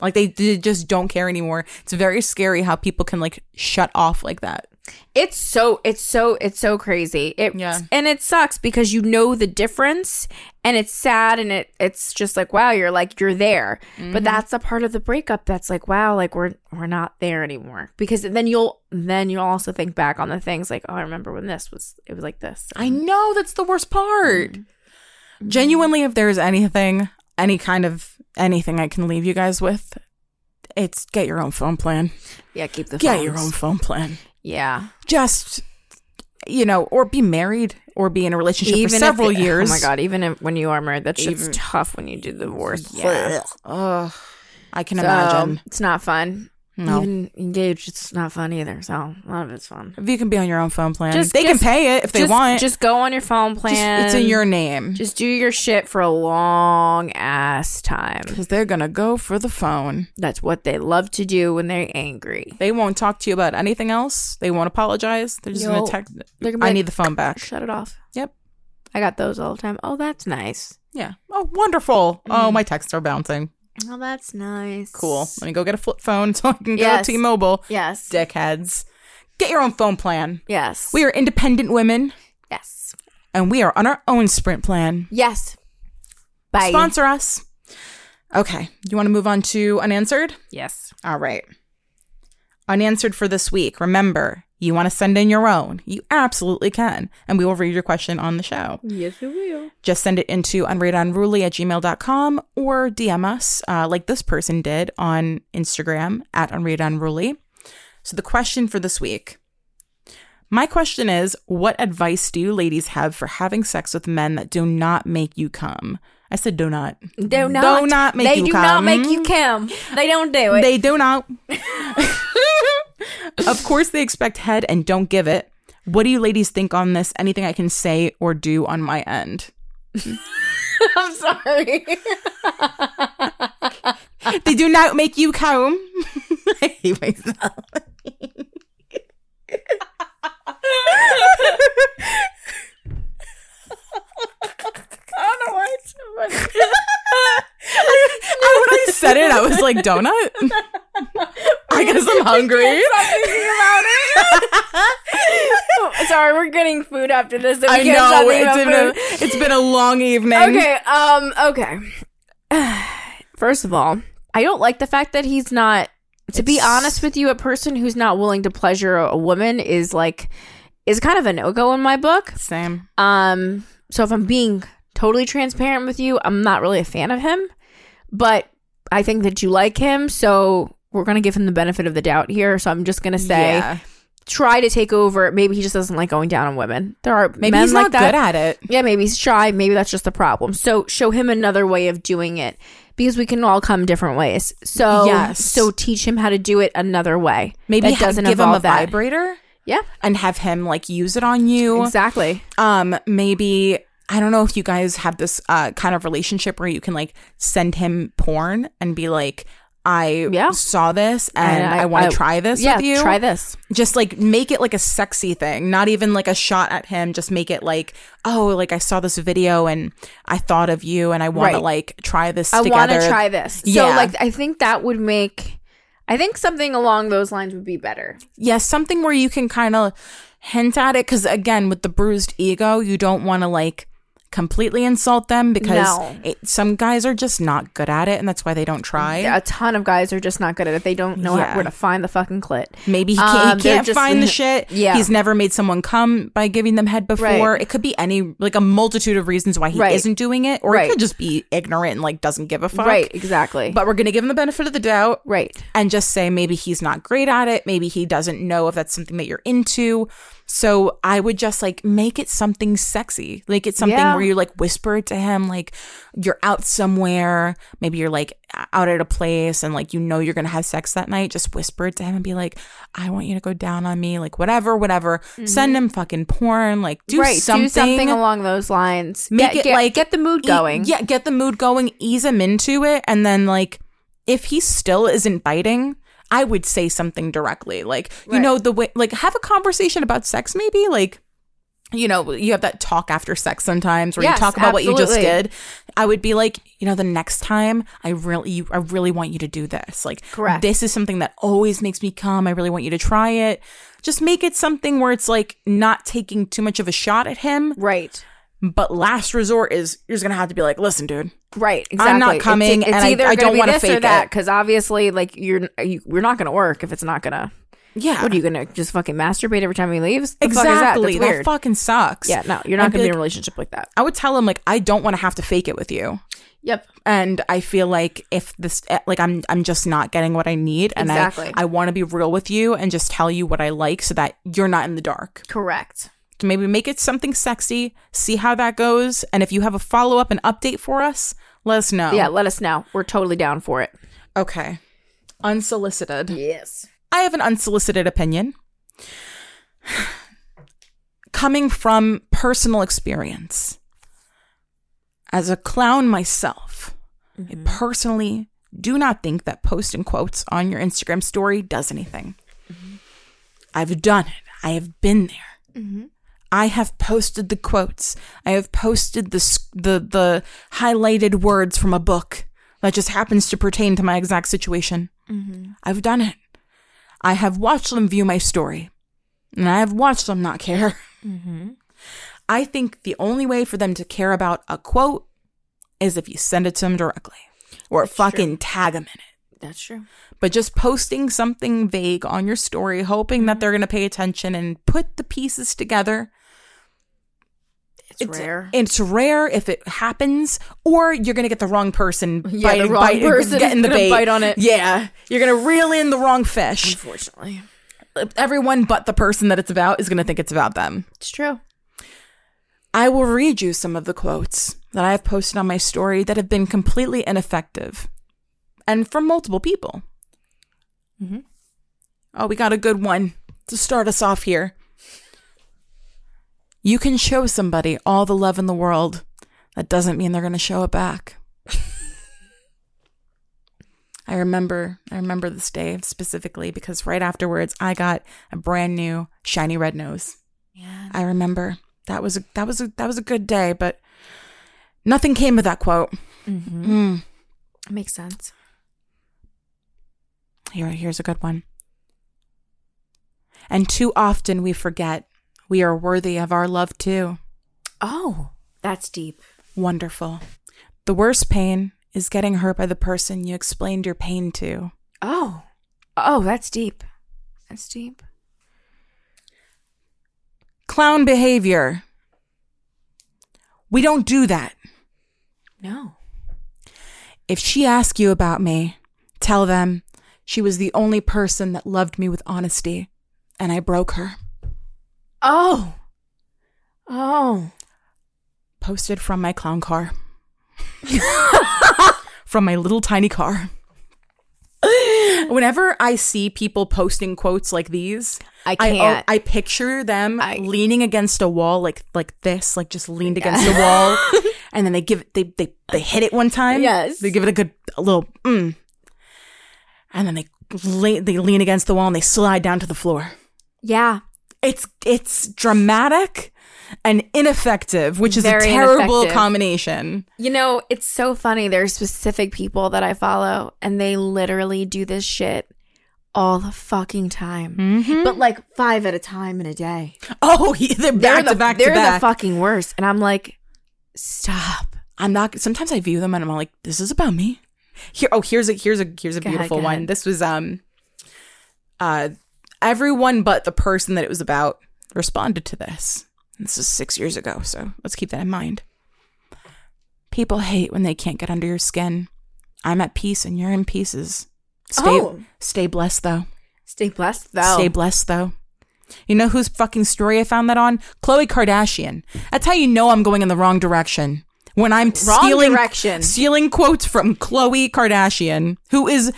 like they, they just don't care anymore it's very scary how people can like shut off like that It's so it's so it's so crazy. It Yeah. and it sucks because you know the difference and it's sad and it it's just like wow, you're like you're there. Mm-hmm. But that's a part of the breakup that's like wow, like we're we're not there anymore. Because then you'll then you'll also think back on the things like oh, I remember when this was it was like this. I know that's the worst part. Mm-hmm. Genuinely, if there's anything, any kind of anything I can leave you guys with, it's get your own phone plan. Yeah, keep the phone. Get your own phone plan. Yeah. Just you know, or be married or be in a relationship Even for several it- years. <laughs> Oh my god, even if, when you are married, that's just Even- tough when you do divorce. Yeah. Ugh. I can So, imagine. It's not fun. No. Even engaged, it's not fun either. So a lot of it's fun. If you can be on your own phone plan, Just- they can pay it if they just, want. Just go on your phone Just- plan. it's in your name Just do your shit for a long ass time. because they're gonna go for the phone. That's what they love to do when they're angry. They won't talk to you about anything else. They won't apologize. They're just Yo, gonna text. they're gonna I like, need the phone back. Shut it off. Yep. I got those all the time. Oh, that's nice. Yeah. Oh, wonderful. Mm. Oh, my texts are bouncing. Oh, that's nice. Cool. Let me go get a flip phone <laughs> so I can go Yes. T-Mobile. Yes. Dickheads. Get your own phone plan. Yes. We are independent women yes. and we are on our own sprint plan. Yes. Bye. Sponsor us. Okay. You want to move on to unanswered? Yes. All right. Unanswered for this week. Remember, you want to send in your own. You absolutely can. And we will read your question on the show. Yes, we will. Just send it into unreadunruly at gmail.com or DM us uh, like this person did on Instagram at unreadunruly. So the question for this week. My question is, what advice do you ladies have for having sex with men that do not make you come? I said do not. Do not. Do not make you come. they you do not make you come. They don't do it. They do not. <laughs> <laughs> of course, they expect head and don't give it. What do you ladies think on this? Anything I can say or do on my end? <laughs> I'm sorry. <laughs> They do not make you come. I hate myself. I don't know why it's so funny. When I said it, I was like, donut? I guess I'm hungry. <laughs> Sorry, we're getting food after this. I know. It's been, a, it's been a long evening. Okay. Um. Okay. <sighs> First of all, I don't like the fact that he's not. To be honest with you, a person who's not willing to pleasure a woman is like is kind of a no go in my book. Same. Um. So if I'm being totally transparent with you, I'm not really a fan of him, but I think that you like him, so we're gonna give him the benefit of the doubt here. So I'm just gonna say Yeah. try to take over. Maybe he just doesn't like going down on women. There are Maybe men he's like not that. good at it. Yeah, maybe he's shy. Maybe that's just the problem. So show him another way of doing it because we can all come different ways. So Yes. so teach him how to do it another way. Maybe that doesn't give him a that. vibrator Yeah, and have him like use it on you. exactly. um maybe i don't know if you guys have this uh kind of relationship where you can like send him porn and be like i Yeah. saw this and, And i, I- want to try this Yeah, with you try this. just like make it like a sexy thing not even like a shot at him just make it like oh like i saw this video and i thought of you and i want to like try this I want to try this. So like I think that would make. I think something along those lines would be better. yes something where you can kind of hint at it because again with the bruised ego you don't want to like completely insult them because No. it, some guys are just not good at it and that's why they don't try A ton of guys are just not good at it. They don't know Yeah. where to find the fucking clit. maybe he can't, Um, he can't just- find the <laughs> shit Yeah. he's never made someone come by giving them head before Right. it could be any like a multitude of reasons why he Right. isn't doing it or Right. it could just be ignorant and like doesn't give a fuck Right, exactly. but we're gonna give him the benefit of the doubt right. and just say maybe he's not great at it. Maybe he doesn't know if that's something that you're into. So I would just like make it something sexy. Like it's something Yeah. where you like whisper it to him, like you're out somewhere. Maybe you're like out at a place and like you know you're gonna have sex that night. Just whisper it to him and be like, I want you to go down on me, like whatever, whatever. Send him fucking porn, like do Mm-hmm. right. something. Do something along those lines. Make get, it get- like- get the mood E- going. yeah, get the mood going, ease him into it, and then like if he still isn't biting, I would say something directly. Like, you Right. know, the way like have a conversation about sex maybe, like you know, you have that talk after sex sometimes where you talk about what you just did. I would be like, you know, the next time I really, you, I really want you to do this. Like, Correct. this is something that always makes me come. I really want you to try it. Just make it something where it's like not taking too much of a shot at him. Right. But last resort is you're just gonna have to be like, listen, dude. Right, exactly. I'm not coming, It's, it's and either I gonna don't be wanna this or that because obviously, like you're you, we're not gonna work if it's not gonna. Yeah, What are you gonna just fucking masturbate every time he leaves? The fuck is that? exactly. That, fucking sucks. yeah, no, you're not I'd gonna be in a relationship like that. I would tell him like I don't want to have to fake it with you. Yep. and I feel like if this eh, like I'm I'm just not getting what I need and Exactly. I I want to be real with you and just tell you what I like so that you're not in the dark. Correct. To maybe make it something sexy, see how that goes, and if you have a follow up and update for us, let us know. Yeah, let us know. We're totally down for it. Okay. Unsolicited. Yes. I have an unsolicited opinion. <sighs> Coming from personal experience. As a clown myself, I mm-hmm. personally do not think that posting quotes on your Instagram story does anything. Mm-hmm. I've done it. I have been there. Mm-hmm. I have posted the quotes. I have posted the the the highlighted words from a book that just happens to pertain to my exact situation. Mm-hmm. I've done it. I have watched them view my story, and I have watched them not care. <laughs> Mm-hmm. I think the only way for them to care about a quote is if you send it to them directly or fucking tag them in it. That's true. But just posting something vague on your story, hoping that mm-hmm. they're going to pay attention and put the pieces together. It's, rare. It's rare if it happens, or you're going to get the wrong person <laughs> Yeah, the wrong biting- person getting the bait. bite on it. Yeah, you're going to reel in the wrong fish. Unfortunately, Everyone but the person that it's about is going to think it's about them. it's true. I will read you some of the quotes that I have posted on my story that have been completely ineffective and from multiple people. Mhm. Oh, we got a good one to start us off here. You can show somebody all the love in the world. That doesn't mean they're going to show it back. <laughs> I remember I remember this day specifically because right afterwards I got a brand new shiny red nose. Yeah. I remember that was a that was a that was a good day, but nothing came of that quote. Mm-hmm. Mm. Makes sense. Here, here's a good one. And too often we forget we are worthy of our love too. Oh, that's deep. Wonderful. The worst pain is getting hurt by the person you explained your pain to. Oh, oh, that's deep. That's deep. Clown behavior. We don't do that. No. If she asks you about me, tell them she was the only person that loved me with honesty, and I broke her. Oh. Oh. Posted from my clown car. <laughs> from my little tiny car. Whenever I see people posting quotes like these, I I, can't. I picture them I- leaning against a wall like like this, like just leaned against a wall, <laughs> and then they give it, they they they hit it one time. Yes. they give it a good a little mm, and then they they lean against the wall and they slide down to the floor. yeah. It's it's dramatic and ineffective, which is Very a terrible combination. You know, it's so funny. There's specific people that I follow, and they literally do this shit all the fucking time. Mm-hmm. But like five at a time in a day. Oh, <laughs> they're back they're to the, back They're to back. the fucking worst. And I'm like, stop. I'm not. Sometimes I view them and I'm like, this is about me. Here, oh, here's a here's a here's a Go beautiful go one. ahead. This was um, uh, everyone but the person that it was about responded to this. This is six years ago, so let's keep that in mind. People hate when they can't get under your skin. I'm at peace and you're in pieces. Stay, Oh. stay blessed though. Stay blessed, though. Stay blessed though. You know whose fucking story I found that on? Khloe Kardashian. That's how you know I'm going in the wrong direction. When I'm Wrong stealing direction. stealing quotes from Khloe Kardashian, who is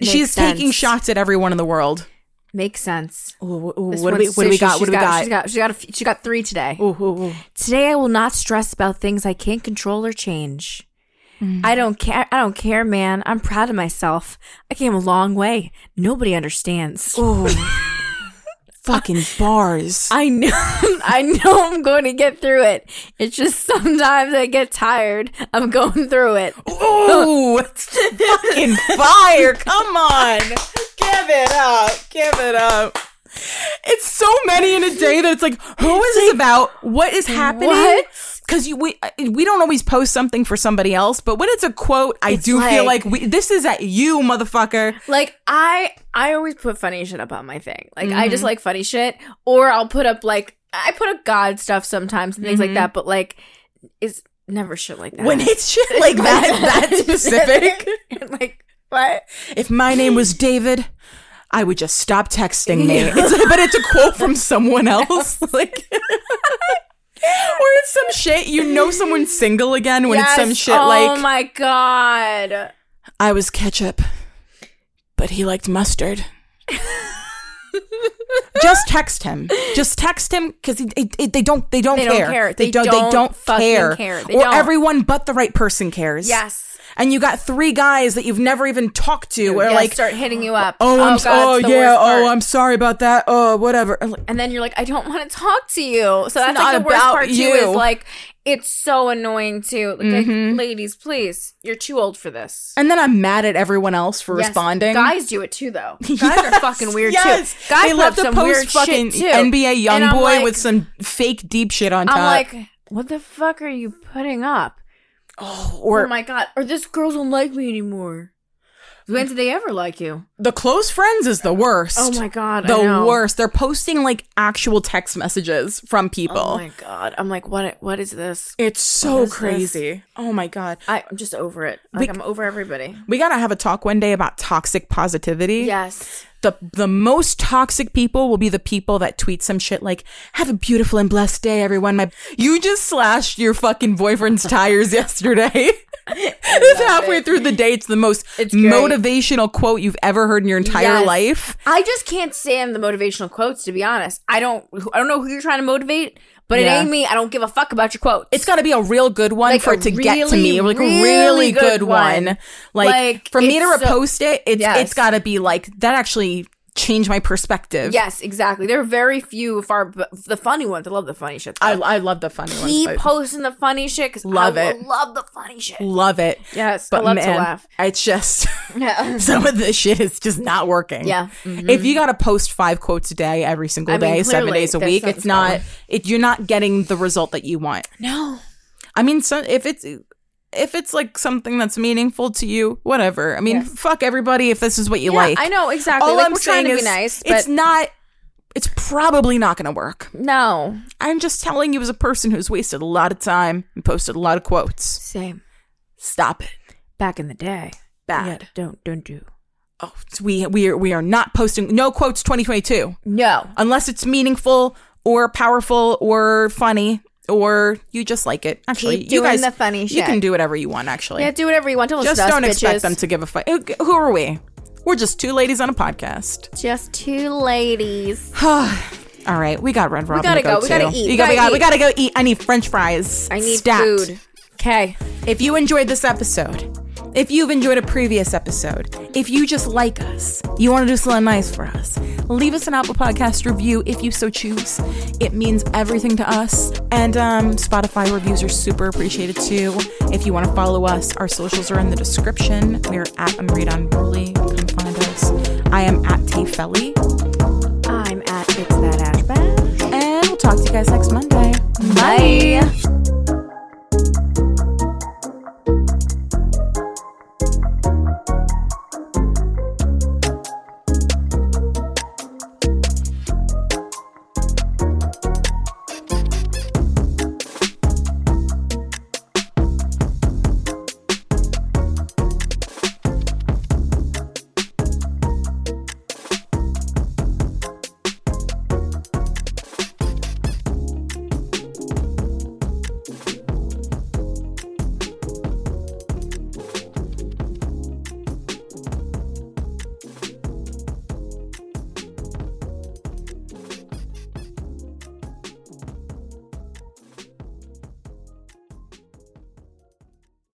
she's taking shots at everyone in the world. Makes sense. Ooh, ooh, what do we what do we got? What do we got? She's got, she's got, a she got three today. Ooh. Today I will not stress about things I can't control or change. Mm. I don't care. I don't care, man. I'm proud of myself. I came a long way. Nobody understands. <laughs> Fucking bars. <laughs> I know, <laughs> I know, I'm going to get through it. It's just sometimes I get tired. I'm going through it. Ooh, it's the fucking <laughs> fire. Come on. Give it up. Give it up. It's so many in a day that it's like, who is this about? What is happening? What? Because you we we don't always post something for somebody else, but when it's a quote, I do feel like- like we, this is at you, motherfucker. Like I, I always put funny shit up on my thing. Like I Mm-hmm. just like funny shit, or I'll put up like I put up God stuff sometimes and things like that. But like, it's never shit like that. Mm-hmm. When <laughs> it's shit like that, that specific. <laughs> like what? if my name was David, I would just stop texting me. <laughs> It's like- but it's a quote from someone else. like or it's some shit. You know someone's single again when it's some shit oh like Oh my god. I was ketchup, but he liked mustard. <laughs> Just text him. Just text him because they don't. They don't They don't care. care. They, They don't. They don't don't fucking care. care. They or don't. everyone but the right person cares. Yes. And you got three guys that you've never even talked to. Or Yeah, like, start hitting you up. oh, I'm. God, oh yeah. Oh, I'm sorry about that. Oh, whatever. And then you're like, I don't want to talk to you. So that's not like the worst part too. you. Is like it's so annoying too. Like, Mm-hmm. ladies, please, you're too old for this. And then I'm mad at everyone else for Yes, responding. Guys do it too, though. <laughs> Guys Yes, are fucking weird yes. too. Guys they love to some post fucking. NBA YoungBoy like- with some fake deep shit on top. I'm like, what the fuck are you putting up? Oh, oh, Or or oh my god, or this girls don't like me anymore. When did they ever like you? the close friends is the worst. Oh my god, I the worst. They're posting like actual text messages from people. Oh my god, I'm like, what? What is this? it's so is this? crazy. Oh my god. I, I'm just over it. Like I'm over everybody. We gotta have a talk one day about toxic positivity. Yes. The the most toxic people will be the people that tweet some shit like, "Have a beautiful and blessed day, everyone." My you just slashed your fucking boyfriend's tires <laughs> yesterday. <laughs> it's halfway through the day. It's the most It's motivational quote you've ever heard in your entire Yes. life. I just can't stand the motivational quotes. To be honest, I don't. I don't know who you're trying to motivate, but Yeah. it ain't me. I don't give a fuck about your quotes. It's got to be a real good one Like for it to get to really, me. Like a really really good, good one. one. Like, Like, for me to it's so- repost it, it's Yes. it's got to be like that. Actually, changed my perspective. yes, exactly. There are very few far the funny ones. I love the funny shit. though. I, I love the funny Keep ones. but posting the funny shit because Love I it. Love the funny shit. Love it. Yes, But I love man, to laugh. it's just <laughs> Yeah. <laughs> some of this shit is just not working. Yeah. If mm-hmm. you got to post five quotes a day every single I mean, day, seven days a week, it's not. It you're not getting the result that you want. No. I mean, so if it's if it's like something that's meaningful to you, whatever. I mean, Yes. fuck everybody if this is what you Yeah, like. I know exactly. All like I'm we're trying saying to is be nice, but it's not. It's probably not going to work. no. I'm just telling you as a person who's wasted a lot of time and posted a lot of quotes. Same. Stop it. Back in the day. Bad. Yeah, don't don't do. Oh, we we are we are not posting no quotes 2022 No. unless it's meaningful or powerful or funny or you just like it. Actually, Keep you guys the funny You can do whatever you want. Actually, Yeah, do whatever you want. Don't just listen to us, don't expect bitches. them to give a fuck. Who are we? We're just two ladies on a podcast. Just two ladies. <sighs> All right, we got Red Robin. gotta to go. go. We gotta eat. We, got, we, Gotta got, we gotta go eat. I need French fries. I need Stat. food. Okay. If you enjoyed this episode, if you've enjoyed a previous episode, if you just like us, you want to do something nice for us, leave us an Apple Podcast review if you so choose. It means everything to us. And um, Spotify reviews are super appreciated too. If you want to follow us, our socials are in the description. We're at Amrita Unruly. Come find us. I am at Tay Felly. I'm at It's That Ashbash. And we'll talk to you guys next Monday. Bye.